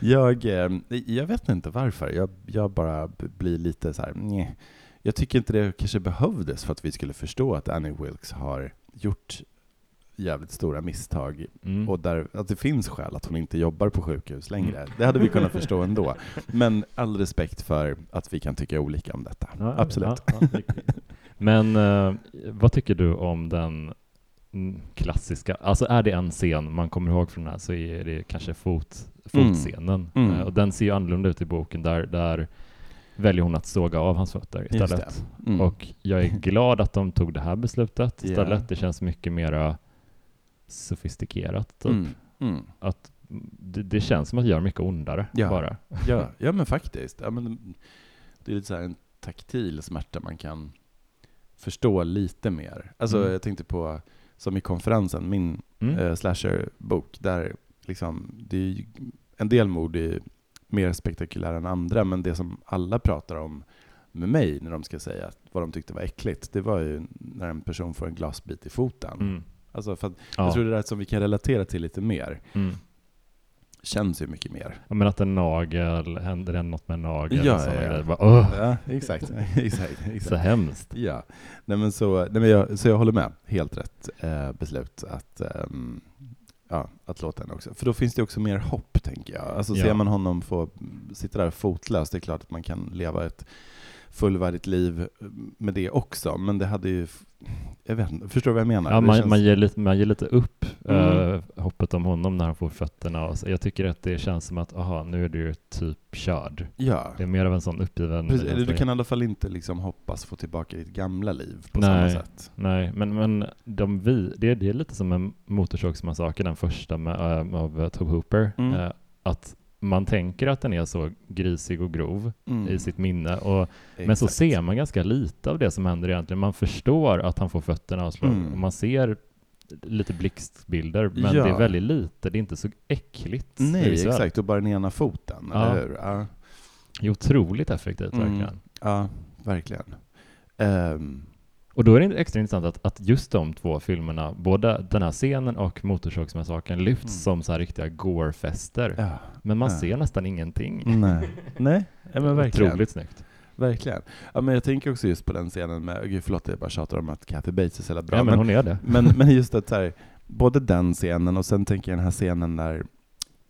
jag, eh, jag vet inte varför, jag, jag bara blir lite så här, nej. Jag tycker inte det kanske behövdes för att vi skulle förstå att Annie Wilkes har gjort jävligt stora misstag
Mm.
och där, att det finns skäl att hon inte jobbar på sjukhus längre. Det hade vi kunnat förstå (laughs) ändå. Men all respekt för att vi kan tycka olika om detta.
Ja,
Absolut.
ja, ja, Men eh, vad tycker du om den mm, klassiska, alltså är det en scen man kommer ihåg från den här så är det kanske fot, fotscenen.
Mm.
Eh, och den ser ju annorlunda ut i boken, där, där väljer hon att såga av hans fötter istället.
Mm.
Och jag är glad att de tog det här beslutet istället.
Ja.
Det känns mycket mera sofistikerat. Typ.
Mm. Mm.
Att det, det känns som att göra mycket ondare
Ja.
bara. (laughs)
Ja, ja men faktiskt. Ja, men det är lite så en taktil smärta man kan förstå lite mer. Alltså
Mm.
jag tänkte på, som i konferensen, min
Mm.
eh, slasher-bok, där liksom, det är ju, en del mord är mer spektakulära än andra, men det som alla pratar om med mig när de ska säga vad de tyckte var äckligt, det var ju när en person får en glasbit i foten. Alltså för att,
Ja.
Jag tror det där som vi kan relatera till lite mer,
Mm.
känns ju mycket mer.
Ja, men att en nagel, händer det något med en nagel?
Ja, ja, ja.
Bara,
Ja, (laughs) exakt. exakt,
så
exakt.
hemskt.
Ja, nej men så, nej men jag, så jag håller med. Helt rätt eh, beslut att, ehm, ja, att låta henne också. För då finns det också mer hopp, tänker jag. Alltså
Ja.
ser man honom få sitta där fotlös, det är klart att man kan leva ett fullvärdigt liv med det också, men det hade ju, jag vet inte, förstår du vad jag menar?
Ja, man,
känns-
man, ger lite, man ger lite upp
Mm.
eh, hoppet om honom när han får fötterna. Och så. Jag tycker att det känns som att, aha, nu är du typ körd.
ja.
Det är mer av en sån uppgiven...
Precis, du kan i alla fall inte liksom hoppas få tillbaka ditt gamla liv på
Nej.
samma sätt.
Nej, men, men de vi, det, det är lite som en motorsågsmassaker, den första med, äh, av uh, Tobe Hooper.
Mm.
Eh, att man tänker att den är så grisig och grov
Mm.
i sitt minne. Och, men så ser man ganska lite av det som händer egentligen. Man förstår att han får fötterna avslagna
Mm.
och man ser lite blixtbilder, men
Ja.
det är väldigt lite. Det är inte så äckligt.
Nej,
visuellt.
exakt. Och bara den ena foten,
Ja.
eller hur? Ja.
Det är otroligt effektivt
Mm.
verkligen.
Ja, verkligen. Ehm,
Och då är det extra intressant att, att just de två filmerna, både den här scenen och Motorsågsmassakern, lyfts
Mm.
som så här riktiga gore-fester.
ja.
Men man
Ja.
ser nästan ingenting.
Nej. Nej, ja, men verkligen.
Otroligt snyggt.
verkligen. Ja, men jag tänker också just på den scenen med, gud förlåt jag bara tjatar om att Kathy Bates är så jävla bra.
ja, men, hon är det.
men, men just (laughs) att så här, både den scenen och sen tänker jag den här scenen när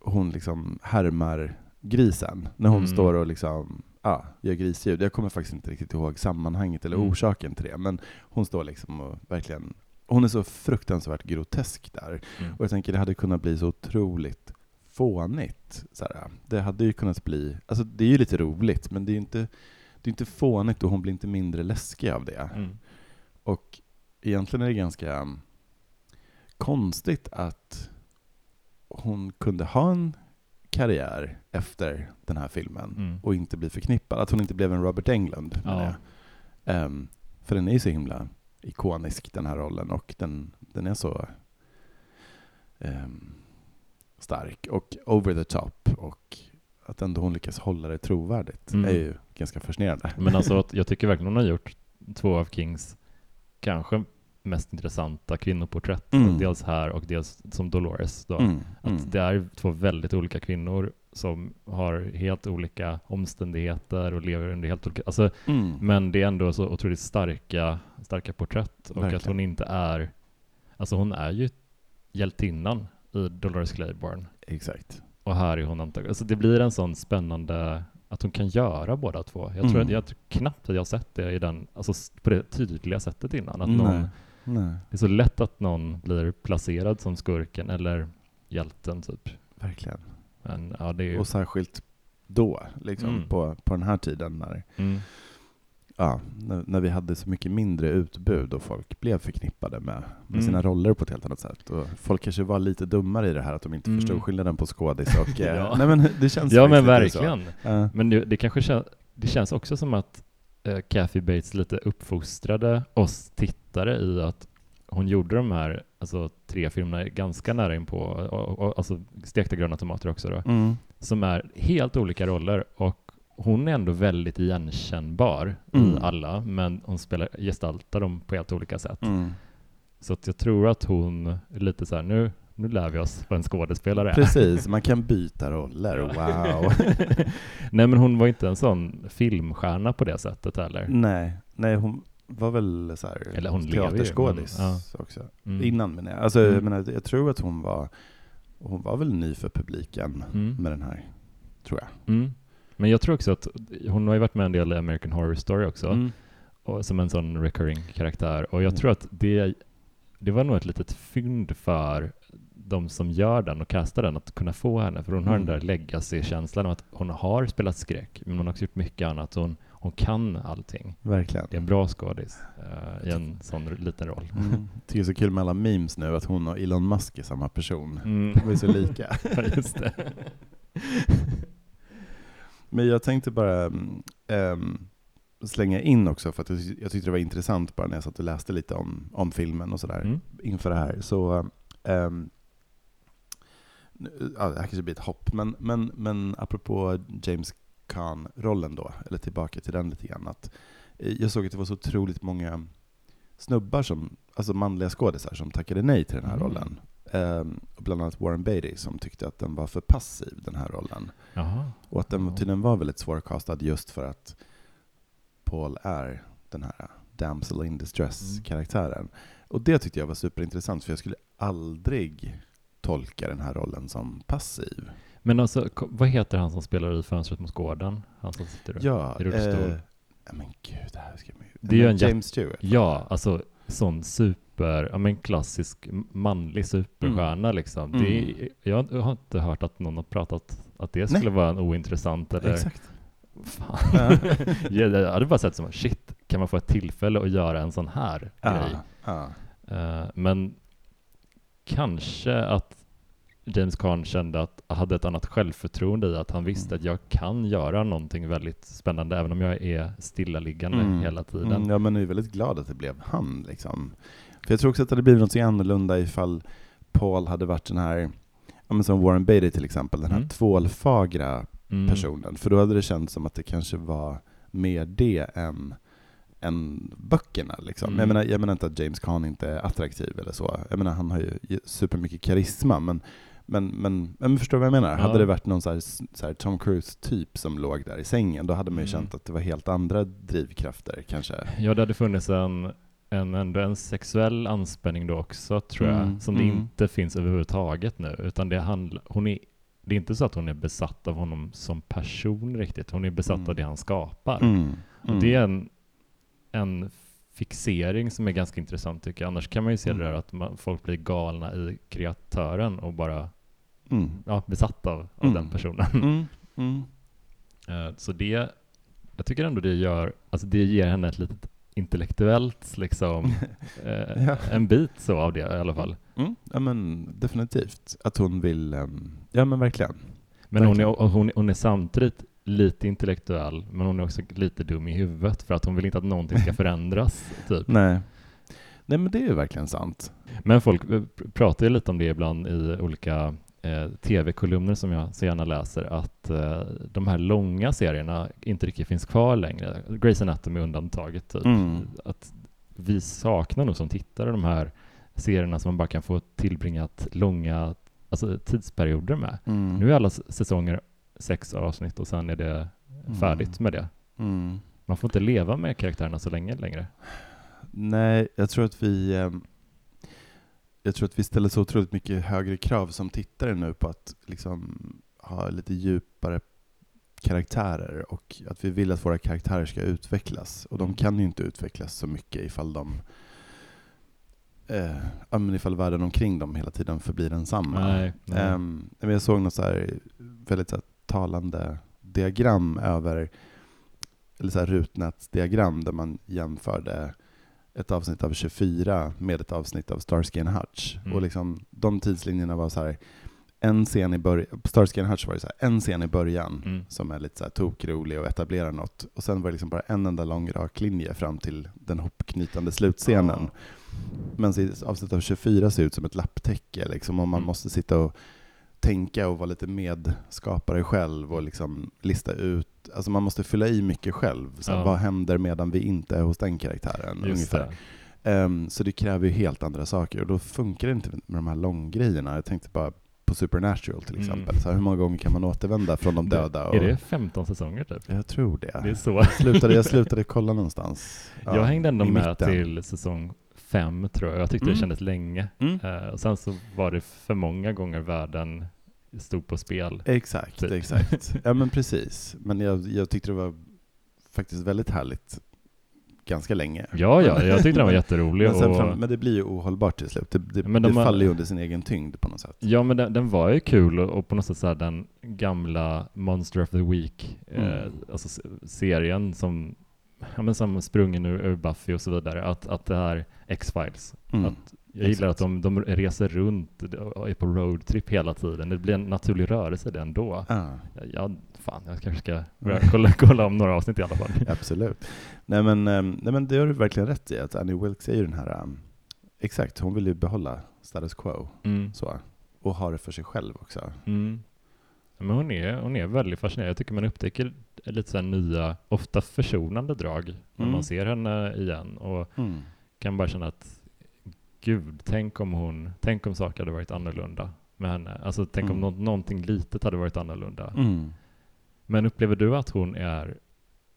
hon liksom härmar grisen, när hon
Mm.
står och liksom ja, gör grisljud. Jag kommer faktiskt inte riktigt ihåg sammanhanget eller
Mm.
orsaken till det, men hon står liksom och verkligen, hon är så fruktansvärt grotesk där.
Mm.
Och jag tänker det hade kunnat bli så otroligt fånigt. Så här, det hade ju kunnat bli, alltså det är ju lite roligt, men det är ju inte, det är inte fånigt och hon blir inte mindre läskig av det.
Mm.
Och egentligen är det ganska konstigt att hon kunde ha en karriär efter den här filmen
Mm.
och inte bli förknippad. Att hon inte blev en Robert Englund.
Ja.
Ehm, för den är så himla ikonisk, den här rollen, och den, den är så ehm, stark och over the top. Och att ändå hon lyckas hålla det trovärdigt
Mm.
är ju ganska fascinerande.
Men alltså, (laughs) jag tycker verkligen hon har gjort två av Kings kanske mest intressanta kvinnoporträtt.
Mm.
Dels här och dels som Dolores. Då.
Mm,
Att
mm.
det är två väldigt olika kvinnor som har helt olika omständigheter och lever under helt olika... Alltså,
Mm.
men det är ändå så otroligt starka, starka porträtt. Och att
Verkligen.
hon inte är... Alltså hon är ju hjältinnan i Dolores Claiborne.
Exakt.
Och här är hon antagligen... Alltså det blir en sån spännande... Att hon kan göra båda två. Jag tror,
Mm.
att, jag tror knappt att jag har sett det i den, alltså på det tydliga sättet innan. Att någon,
Nej,
det är så lätt att någon blir placerad som skurken eller hjälten typ.
verkligen.
Men ja, ju...
Och särskilt då, liksom,
Mm.
på, på den här tiden när,
Mm.
ja, när, när vi hade så mycket mindre utbud och folk blev förknippade med, med
Mm.
sina roller på ett helt annat sätt. Och folk kanske var lite dummare i det här att de inte
Mm.
förstod skillnaden på skådis och... (laughs) eh,
Ja.
Nej men det känns
Ja men verkligen.
Ja.
Men det, det kanske kän, det känns också som att uh, Kathy Bates lite uppfostrade oss tittare i att hon gjorde de här alltså, tre filmerna ganska nära inpå, och, och, alltså stekta gröna tomater också då,
Mm.
som är helt olika roller och hon är ändå väldigt igenkännbar
Mm.
i alla, men hon spelar, gestaltar dem på helt olika sätt.
Mm.
Så att jag tror att hon är lite så här, nu, nu lär vi oss vad en skådespelare är.
Precis, man kan (laughs) byta roller, wow. (laughs)
Nej men hon var inte en sån filmstjärna på det sättet heller.
nej, nej, hon var väl så här
Eller hon lever ju,
teaterskådis
men,
också.
Mm.
Innan menar jag. Alltså,
Mm.
jag, menar, jag tror att hon var, hon var väl ny för publiken
Mm.
med den här, tror jag.
Mm. Men jag tror också att hon har ju varit med en del i American Horror Story också,
Mm.
och, som en sån recurring karaktär. Och jag
Mm.
tror att det, det var nog ett litet fynd för de som gör den och castar den att kunna få henne. För hon har
Mm.
den där legacy-känslan av att hon har spelat skräck, men hon har också gjort mycket annat. Hon, hon kan allting.
Verkligen.
Det är en bra skådis eh, i en sån liten roll.
Mm. (laughs) Jag tycker det är så kul med alla memes nu, att hon och Elon Musk är samma person.
Mm.
De är så lika. (laughs)
Ja, Just det. (laughs)
Men jag tänkte bara mm, ehm, slänga in också, för att jag, tyckte det var intressant bara när jag satt och läste lite om, om filmen och sådär
Mm.
inför det här. Så, nu- ja, det här kanske blir ett hopp, men, men, men apropå James Caan-rollen då, eller tillbaka till den lite grann, att eh, jag såg att det var så otroligt många snubbar, som, alltså manliga skådisar, som tackade nej till den här
Mm.
rollen. Och bland annat Warren Beatty som tyckte att den var för passiv, den här rollen.
Jaha.
Och att den tydligen var väldigt svårkastad just för att Paul är den här damsel in distress-karaktären. Och det tyckte jag var superintressant, för jag skulle aldrig tolka den här rollen som passiv.
Men alltså, vad heter han som spelar i Fönstret mot gården? Han som sitter.
Ja,
i rullstol.
eh, nej men gud, det här ska man ju...
Det är ju
James Stewart.
Ja, alltså sån super, ja men klassisk manlig superstjärna liksom. Det är, jag har inte hört att någon har pratat att det skulle vara en ointressant eller
Exakt.
Fan.
Ja.
Ja, (laughs) jag hade bara sett som shit, kan man få ett tillfälle att göra en sån här grej?
Ja, ja.
Eh, men kanske att James Caan kände att hade ett annat självförtroende i att han visste
Mm.
att jag kan göra någonting väldigt spännande även om jag är stillaliggande
Mm.
hela tiden.
Mm, ja, men jag är väldigt glad att det blev han. Liksom. För jag tror också att det hade blivit något annorlunda ifall Paul hade varit den här, ja, men som Warren Beatty till exempel, den här
Mm.
tvålfagra
Mm.
personen. För då hade det känts som att det kanske var mer det än, än böckerna. Liksom.
Mm.
Jag, menar, jag menar inte att James Caan inte är attraktiv eller så. Jag menar, han har ju supermycket karisma, men men, men, men förstår du vad jag menar?
Ja.
Hade det varit någon så här, så här Tom Cruise-typ som låg där i sängen, då hade man ju
Mm.
känt att det var helt andra drivkrafter kanske.
Ja, det hade funnits en, en, ändå en sexuell anspänning då också, tror jag,
Mm,
som det
mm.
inte finns överhuvudtaget nu. Utan det, handl- hon är, det är inte så att hon är besatt av honom som person riktigt. Hon är besatt
Mm.
av det han skapar.
Mm.
Och det är en, en fixering som är ganska intressant tycker jag. Annars kan man ju se
Mm.
det där att man, folk blir galna i kreatören och bara
Mm.
ja, besatt av, av
Mm.
den personen.
Mm. Mm. (laughs)
Eh, Så det, jag tycker ändå det gör, alltså det ger henne ett litet intellektuellt, liksom, (laughs) eh,
Ja.
en bit så av det i alla fall.
Mm. Ja men definitivt. Att hon vill, ehm, ja men verkligen.
Men hon är,
Verkligen.
hon, hon är samtidigt lite intellektuell, men hon är också lite dum i huvudet för att hon vill inte att någonting ska (laughs) förändras. Typ.
Nej. Nej men det är ju verkligen sant.
Men folk eh, pr- pratar ju lite om det ibland i olika eh, tv-kolumner som jag så gärna läser, att eh, de här långa serierna inte riktigt finns kvar längre. Grey's Anatomy undantaget. Typ.
Mm.
Att vi saknar nog som tittare de här serierna som man bara kan få tillbringat långa alltså, tidsperioder med.
Mm.
Nu är alla säsonger sex avsnitt och sen är det
Mm.
färdigt med det.
Mm.
Man får inte leva med karaktärerna så länge längre.
Nej, jag tror att vi ehm, jag tror att vi ställer så otroligt mycket högre krav som tittare nu på att liksom ha lite djupare karaktärer och att vi vill att våra karaktärer ska utvecklas. Och de kan ju inte utvecklas så mycket ifall de eh, ifall världen omkring dem hela tiden förblir densamma.
Nej, nej.
Men jag såg något så här väldigt så talande diagram över, eller så här rutnätsdiagram där man jämförde ett avsnitt av 24 med ett avsnitt av Starsky and Hutch.
Mm.
Och liksom, de tidslinjerna var så här, en scen i början, Starsky and Hutch var det så här, en scen i början
Mm.
som är lite så här tokrolig och etablerar något. Och sen var det liksom bara en enda lång rak linje fram till den hopknytande slutscenen. Men i avsnitt av 24 ser ut som ett lapptäcke, liksom, och man
Mm.
måste sitta och tänka och vara lite medskapare själv och liksom lista ut, alltså man måste fylla i mycket själv. Så
Ja.
Vad händer medan vi inte är hos den karaktären?
Just
ungefär.
det.
Ehm, så det kräver ju helt andra saker och då funkar det inte med de här långgrejerna. Jag tänkte bara på Supernatural till
Mm.
exempel. Så här, hur många gånger kan man återvända från de döda? Och,
Är det 15 säsonger typ?
Jag tror det.
Det är så.
slutade, jag slutade kolla någonstans. (laughs) Ja,
jag hängde ändå med
mitten.
till säsong fem tror jag. Jag tyckte det
Mm.
kändes länge.
Mm.
Eh, och sen så var det för många gånger världen stod på spel.
Exakt,
Typ.
exakt. (laughs) Ja men precis. Men jag, jag tyckte det var faktiskt väldigt härligt ganska länge.
Ja, ja, jag tyckte den var jätterolig.
Men,
och,
fram, men det blir ju ohållbart till slut. Det, det,
Men de
det
har-
faller ju under sin egen tyngd på något sätt.
Ja, men den, den var ju kul och, och på något sätt så här den gamla Monster of the Week, eh,
Mm.
alltså s- serien som, ja, men som sprungen ur, ur Buffy och så vidare, att, att det här X-Files,
Mm.
att jag gillar att de, de reser runt och är på roadtrip hela tiden. Det blir en naturlig rörelse det ändå.
Ah,
Ja, fan, jag kanske ska börja kolla, (laughs) kolla om några avsnitt i alla fall. (laughs)
absolut. Nej men, ehm, nej men det har du verkligen rätt i, att Annie Wilkes är ju den här, ehm, exakt, hon vill ju behålla status quo.
Mm.
Så. Och ha det för sig själv också.
Mm. Men hon är, hon är väldigt fascinerande. Jag tycker man upptäcker lite så nya, ofta försonande drag när
Mm.
man ser henne igen och
Mm.
kan bara känna att gud, tänk om hon, tänk om saker hade varit annorlunda med henne. Alltså tänk om
Mm.
nå- någonting litet hade varit annorlunda.
Mm.
Men upplever du att hon är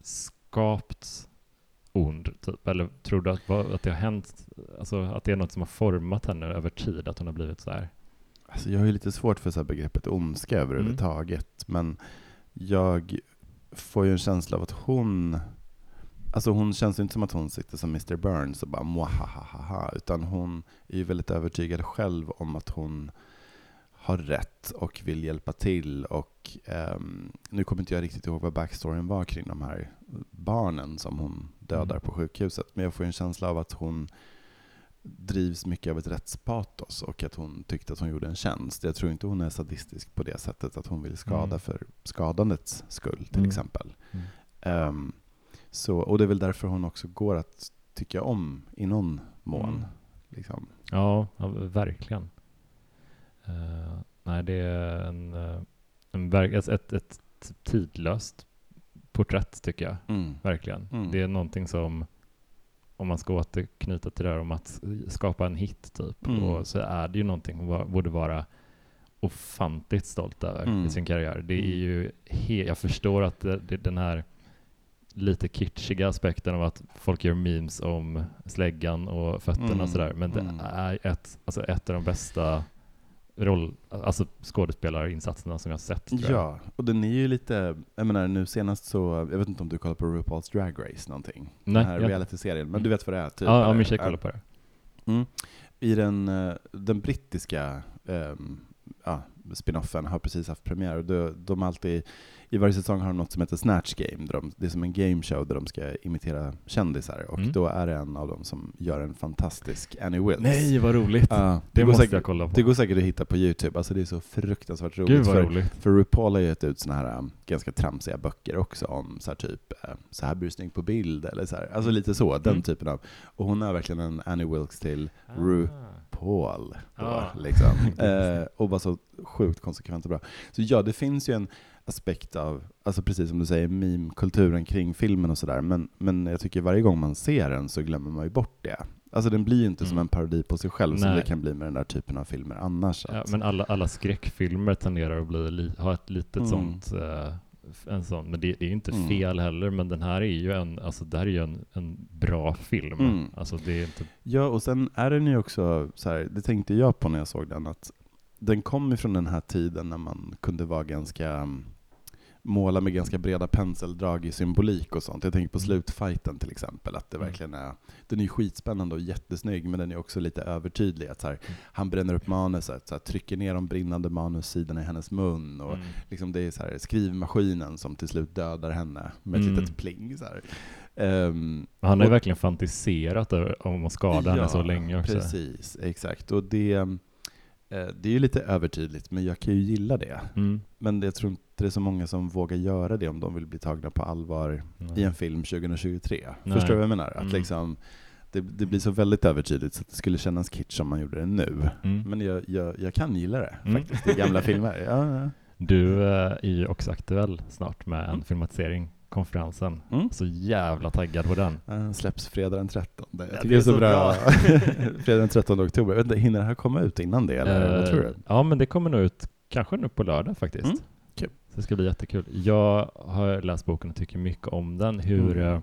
skapt ond, typ? Eller tror du att, att det har hänt, alltså att det är något som har format henne över tid, att hon har blivit så här?
Alltså jag har ju lite svårt för så begreppet ondska överhuvudtaget, men jag får ju en känsla av att hon, alltså hon känns inte som att hon sitter som Mr Burns och bara mwahahaha, utan hon är ju väldigt övertygad själv om att hon har rätt och vill hjälpa till och ehm, nu kommer inte jag riktigt ihåg vad backstoryn var kring de här barnen som hon dödar
Mm.
på sjukhuset, men jag får en känsla av att hon drivs mycket av ett rättspatos och att hon tyckte att hon gjorde en tjänst. Jag tror inte hon är sadistisk på det sättet att hon vill skada
Mm.
för skadandets skull till
Mm.
exempel.
Mm.
Så, och det är väl därför hon också går att tycka om i någon mån.
Mm.
Liksom.
Ja, ja verkligen. Eh, nej, det är en, eh, en ett, ett, ett tidlöst porträtt tycker jag,
Mm.
verkligen.
Mm.
Det är någonting som, om man ska återknyta till det här om att skapa en hit typ,
Mm.
och så är det ju någonting hon borde vara ofantligt stolt över
Mm.
i sin karriär. Det är
Mm.
ju, jag förstår att det, det, den här lite kitschiga aspekten av att folk gör memes om släggan och fötterna
Mm.
sådär, men det
Mm.
är ett, alltså ett av de bästa roll, alltså skådespelarinsatserna som jag har sett. Tror jag.
Ja, och den är ju lite, jag menar nu senast så, jag vet inte om du kollar på RuPaul's Drag Race någonting?
Nej,
den här
ja.
realityserien, men du vet vad det är? Typ,
ja, ja, min tjej kollar på det.
Mm. I den, eh, den brittiska ehm, ja, spinoffen har precis haft premiär. Och de, de alltid, I varje säsong har de något som heter Snatch Game. Där de, det är som en gameshow där de ska imitera kändisar. Och
Mm.
då är det en av dem som gör en fantastisk Annie Wilkes.
Nej, vad roligt!
Ja,
det
går
måste
säkert,
jag kolla på.
det går säkert att hitta på Youtube. Alltså det är så fruktansvärt roligt.
Gud vad
för,
roligt.
för RuPaul har gett ut såna här um, ganska tramsiga böcker också om så här typ, uh, så här blir du snygg på bild, eller så här. Alltså lite så, den
Mm.
typen av. Och hon är verkligen en Annie Wilkes till
Ah.
Paul. Då,
Ah.
liksom. (laughs) eh, och var så sjukt konsekvent och bra. Så ja, det finns ju en aspekt av, alltså precis som du säger, meme-kulturen kring filmen och sådär. Men, men jag tycker varje gång man ser den så glömmer man ju bort det. Alltså den blir ju inte som
Mm.
en parodi på sig själv som
Nej.
det kan bli med den där typen av filmer annars.
Ja, men alla, alla skräckfilmer tenderar att bli, li, ha ett litet
Mm.
sånt, eh, en sån, men det, det är ju inte
Mm.
fel heller, men den här är ju en, alltså det här är ju en, en bra film.
Mm.
Alltså det är inte,
Ja, och sen är den ju också, så här, det tänkte jag på när jag såg den, att den kom ifrån den här tiden när man kunde vara ganska mm, måla med ganska breda penseldrag i symbolik och sånt. Jag tänker på
Mm.
slutfighten till exempel, att det
Mm.
verkligen är, den är skitspännande och jättesnygg, men den är också lite övertydlig. Att så här, han bränner upp manuset, så här, trycker ner de brinnande manussidorna i hennes mun, och
mm.
liksom det är så här, skrivmaskinen som till slut dödar henne med ett
Mm.
litet pling. Så. Ehm,
Han har ju verkligen fantiserat om att skada henne så länge också.
Precis, exakt. Och det, det är ju lite övertydligt, men jag kan ju gilla det.
Mm.
Men jag tror inte det är så många som vågar göra det om de vill bli tagna på allvar
Nej.
i en film 2023.
Nej.
Förstår du vad jag menar? Att
Mm.
liksom, det, det blir så väldigt övertydligt så att det skulle kännas kitsch om man gjorde det nu.
Mm.
Men jag, jag, jag kan gilla det
Mm.
faktiskt, i gamla (laughs) filmer. Ja, ja.
Du eh, är ju också aktuell snart med en
Mm.
filmatisering, konferensen.
Mm.
Så jävla taggad på den.
Den släpps fredag den 13. Jag
Ja,
tycker
det är
så,
så
bra. (laughs) fredag den 13 oktober. Inte, Hinner det här komma ut innan det, eller vad
Eh,
tror du?
Ja, men det kommer nog ut kanske nu på lördag faktiskt.
Mm, kul.
Så det ska bli jättekul. Jag har läst boken och tycker mycket om den. Hur,
Mm.
eh,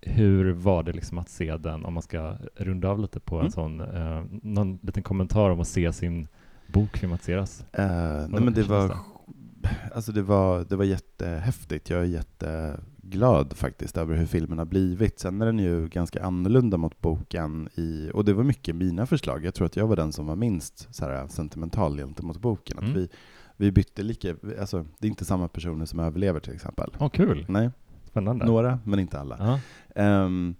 hur var det liksom att se den, om man ska runda av lite på en
Mm.
sån, eh, någon liten kommentar om att se sin bok filmatiseras?
Eh, nej men det var,
det?
Alltså det var, det var jättehäftigt. Jag är jätteglad faktiskt över hur filmen har blivit. Sen är den ju ganska annorlunda mot boken i, och det var mycket mina förslag. Jag tror att jag var den som var minst så här, sentimental gentemot boken. Att
Mm.
vi, vi bytte lika, alltså det är inte samma personer som överlever till exempel.
Åh, kul!
Nej,
Spännande.
några, men inte alla. Ehm,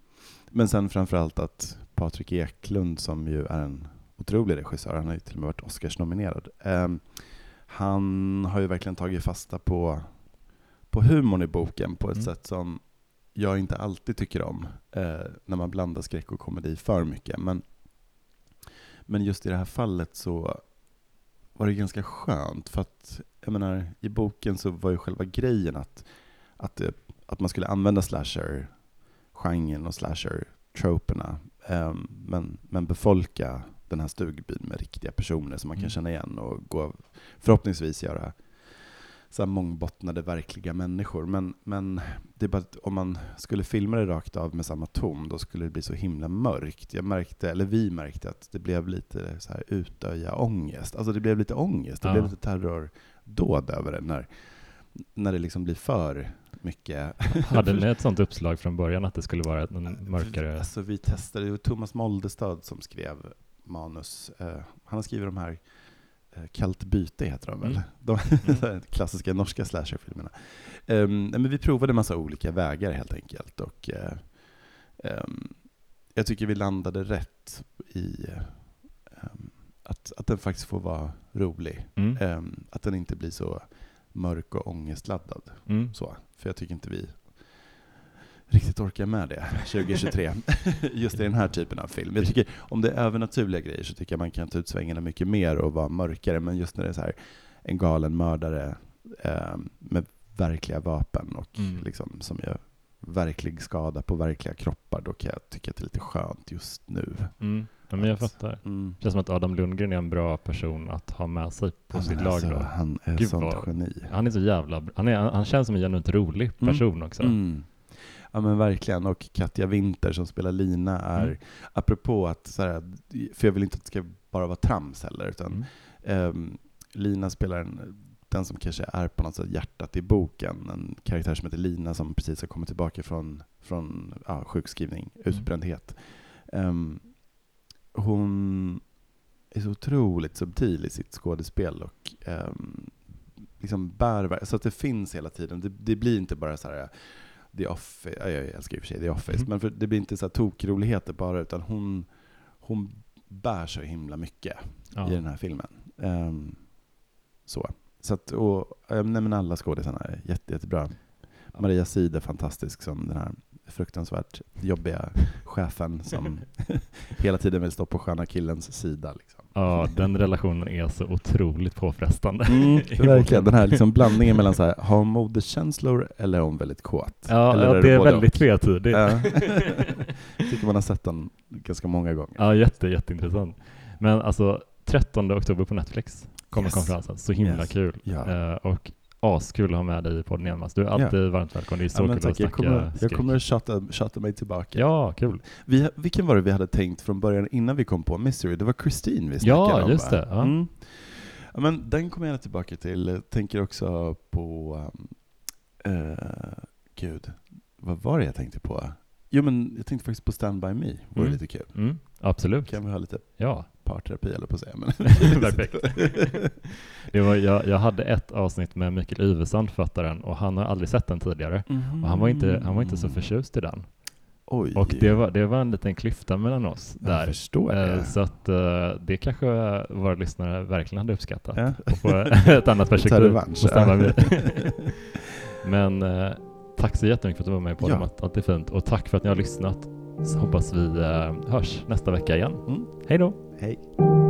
men sen framförallt att Patrik Eklund, som ju är en otrolig regissör, han har ju till och med varit Oscars-nominerad, ehm, han har ju verkligen tagit fasta på, på humorn i boken på ett
Mm.
sätt som jag inte alltid tycker om, eh, när man blandar skräck och komedi för mycket. Men, men just i det här fallet så var det ganska skönt, för att jag menar, i boken så var ju själva grejen att, att, det, att man skulle använda slasher-genren och slasher-troperna, ehm, men, men befolka den här stugbyn med riktiga personer som man kan
Mm.
känna igen och gå, förhoppningsvis göra så här mångbottnade verkliga människor. Men, men det är bara att om man skulle filma det rakt av med samma ton, då skulle det bli så himla mörkt. Jag märkte, eller vi märkte, att det blev lite så här utöja ångest. Alltså det blev lite ångest, det
Ja.
blev lite terrordåd över det när, när det liksom blir för mycket.
Hade ni (laughs) ett sånt uppslag från början att det skulle vara en mörkare...
Alltså vi testade, det var Thomas Moldestad som skrev manus. Eh, han har skrivit de här eh, Kallt byte heter de väl?
Mm. (laughs)
De
Mm. (laughs)
klassiska norska slasherfilmerna. Um, men vi provade en massa olika vägar helt enkelt. Och, eh, ehm, jag tycker vi landade rätt i ehm, att, att den faktiskt får vara rolig.
Mm.
Att den inte blir så mörk och ångestladdad.
Mm.
Så, för jag tycker inte vi riktigt orkar med det 2023. (laughs) Just i den här typen av film. Jag tycker, om det är övernaturliga grejer så tycker jag man kan ta ut svängarna mycket mer och vara mörkare. Men just när det är så här en galen mördare eh, med verkliga vapen och
Mm.
liksom, som gör verklig skada på verkliga kroppar, då kan jag tycka att det är lite skönt just nu.
Mm. Ja, men jag fattar.
Mm.
Det känns som att Adam Lundgren är en bra person att ha med sig på
Ja,
sitt
men
lag
alltså,
då.
Han är
Gud,
sånt
vad-
geni.
Han är så jävla... Han, är, han känns som en genuint rolig
Mm.
person också.
Mm. Ja men verkligen, och Katja Winter som spelar Lina är,
Mm.
apropå att, så här, för jag vill inte att det ska bara vara trams heller, utan
Mm.
ehm, Lina spelar en, den som kanske är på något sätt hjärtat i boken, en karaktär som heter Lina som precis har kommit tillbaka från, från ja, sjukskrivning, utbrändhet. Ehm, hon är så otroligt subtil i sitt skådespel och ehm, liksom bär, så att det finns hela tiden. Det, det blir inte bara så här The Office, ja, jag älskar i och för sig The Office,
Mm.
men för det blir inte så här tokroligheter bara, utan hon, hon bär så himla mycket
Ja.
i den här filmen. Ehm, så. Så att, och, nej men alla skådisarna är jätte, jättebra. Maria Side är fantastisk som den här fruktansvärt jobbiga chefen som (laughs) hela tiden vill stå på sköna killens sida. Liksom.
Ja, den relationen är så otroligt påfrestande.
Mm, (laughs) verkligen, den här liksom blandningen mellan så här, har hon modekänslor eller är hon väldigt kåt?
Ja,
eller
ja det är väldigt tvetydigt.
Ja. (laughs) (laughs) tycker man har sett den ganska många gånger.
Ja, jätte, jätteintressant. Men alltså, 13 oktober på Netflix kommer
Yes.
konferensen. Så himla
Yes.
kul.
Ja.
Eh, och askul att ha med dig i podden igen Mats. Du är alltid varmt välkommen. Det är så
Ja,
kul att
tack, jag,
snacka
kommer, jag
skräck.
kommer tjata, tjata mig tillbaka.
Ja, kul.
Vi, vilken var det vi hade tänkt från början innan vi kom på Mystery? Det var Christine vi
Ja,
snackade om
just det, ja.
Mm. Ja, men den kommer jag tillbaka till. Jag tänker också på... Um, eh, gud, vad var det jag tänkte på? Jo men jag tänkte faktiskt på Stand By Me, vore
Mm.
lite kul.
Mm, absolut.
Kan vi ha lite
Ja,
parterapi eller på att säga. Men (laughs)
Perfekt. det var, jag, jag hade ett avsnitt med Mikael Yvesand, författaren, och han har aldrig sett den tidigare. Och han var inte, han var inte så förtjust i den.
Oj.
Och det var, det var en liten klyfta mellan oss
Jag
där. Eh,
det.
Så att eh, det kanske våra lyssnare verkligen hade uppskattat.
Ja.
Och få (laughs) ett annat perspektiv. på. (laughs) Men eh, tack så jättemycket för att du var med på
Ja.
podden. Allt är fint. Och tack för att ni har lyssnat. Så hoppas vi eh, hörs nästa vecka igen.
Mm.
Hej då!
Hey.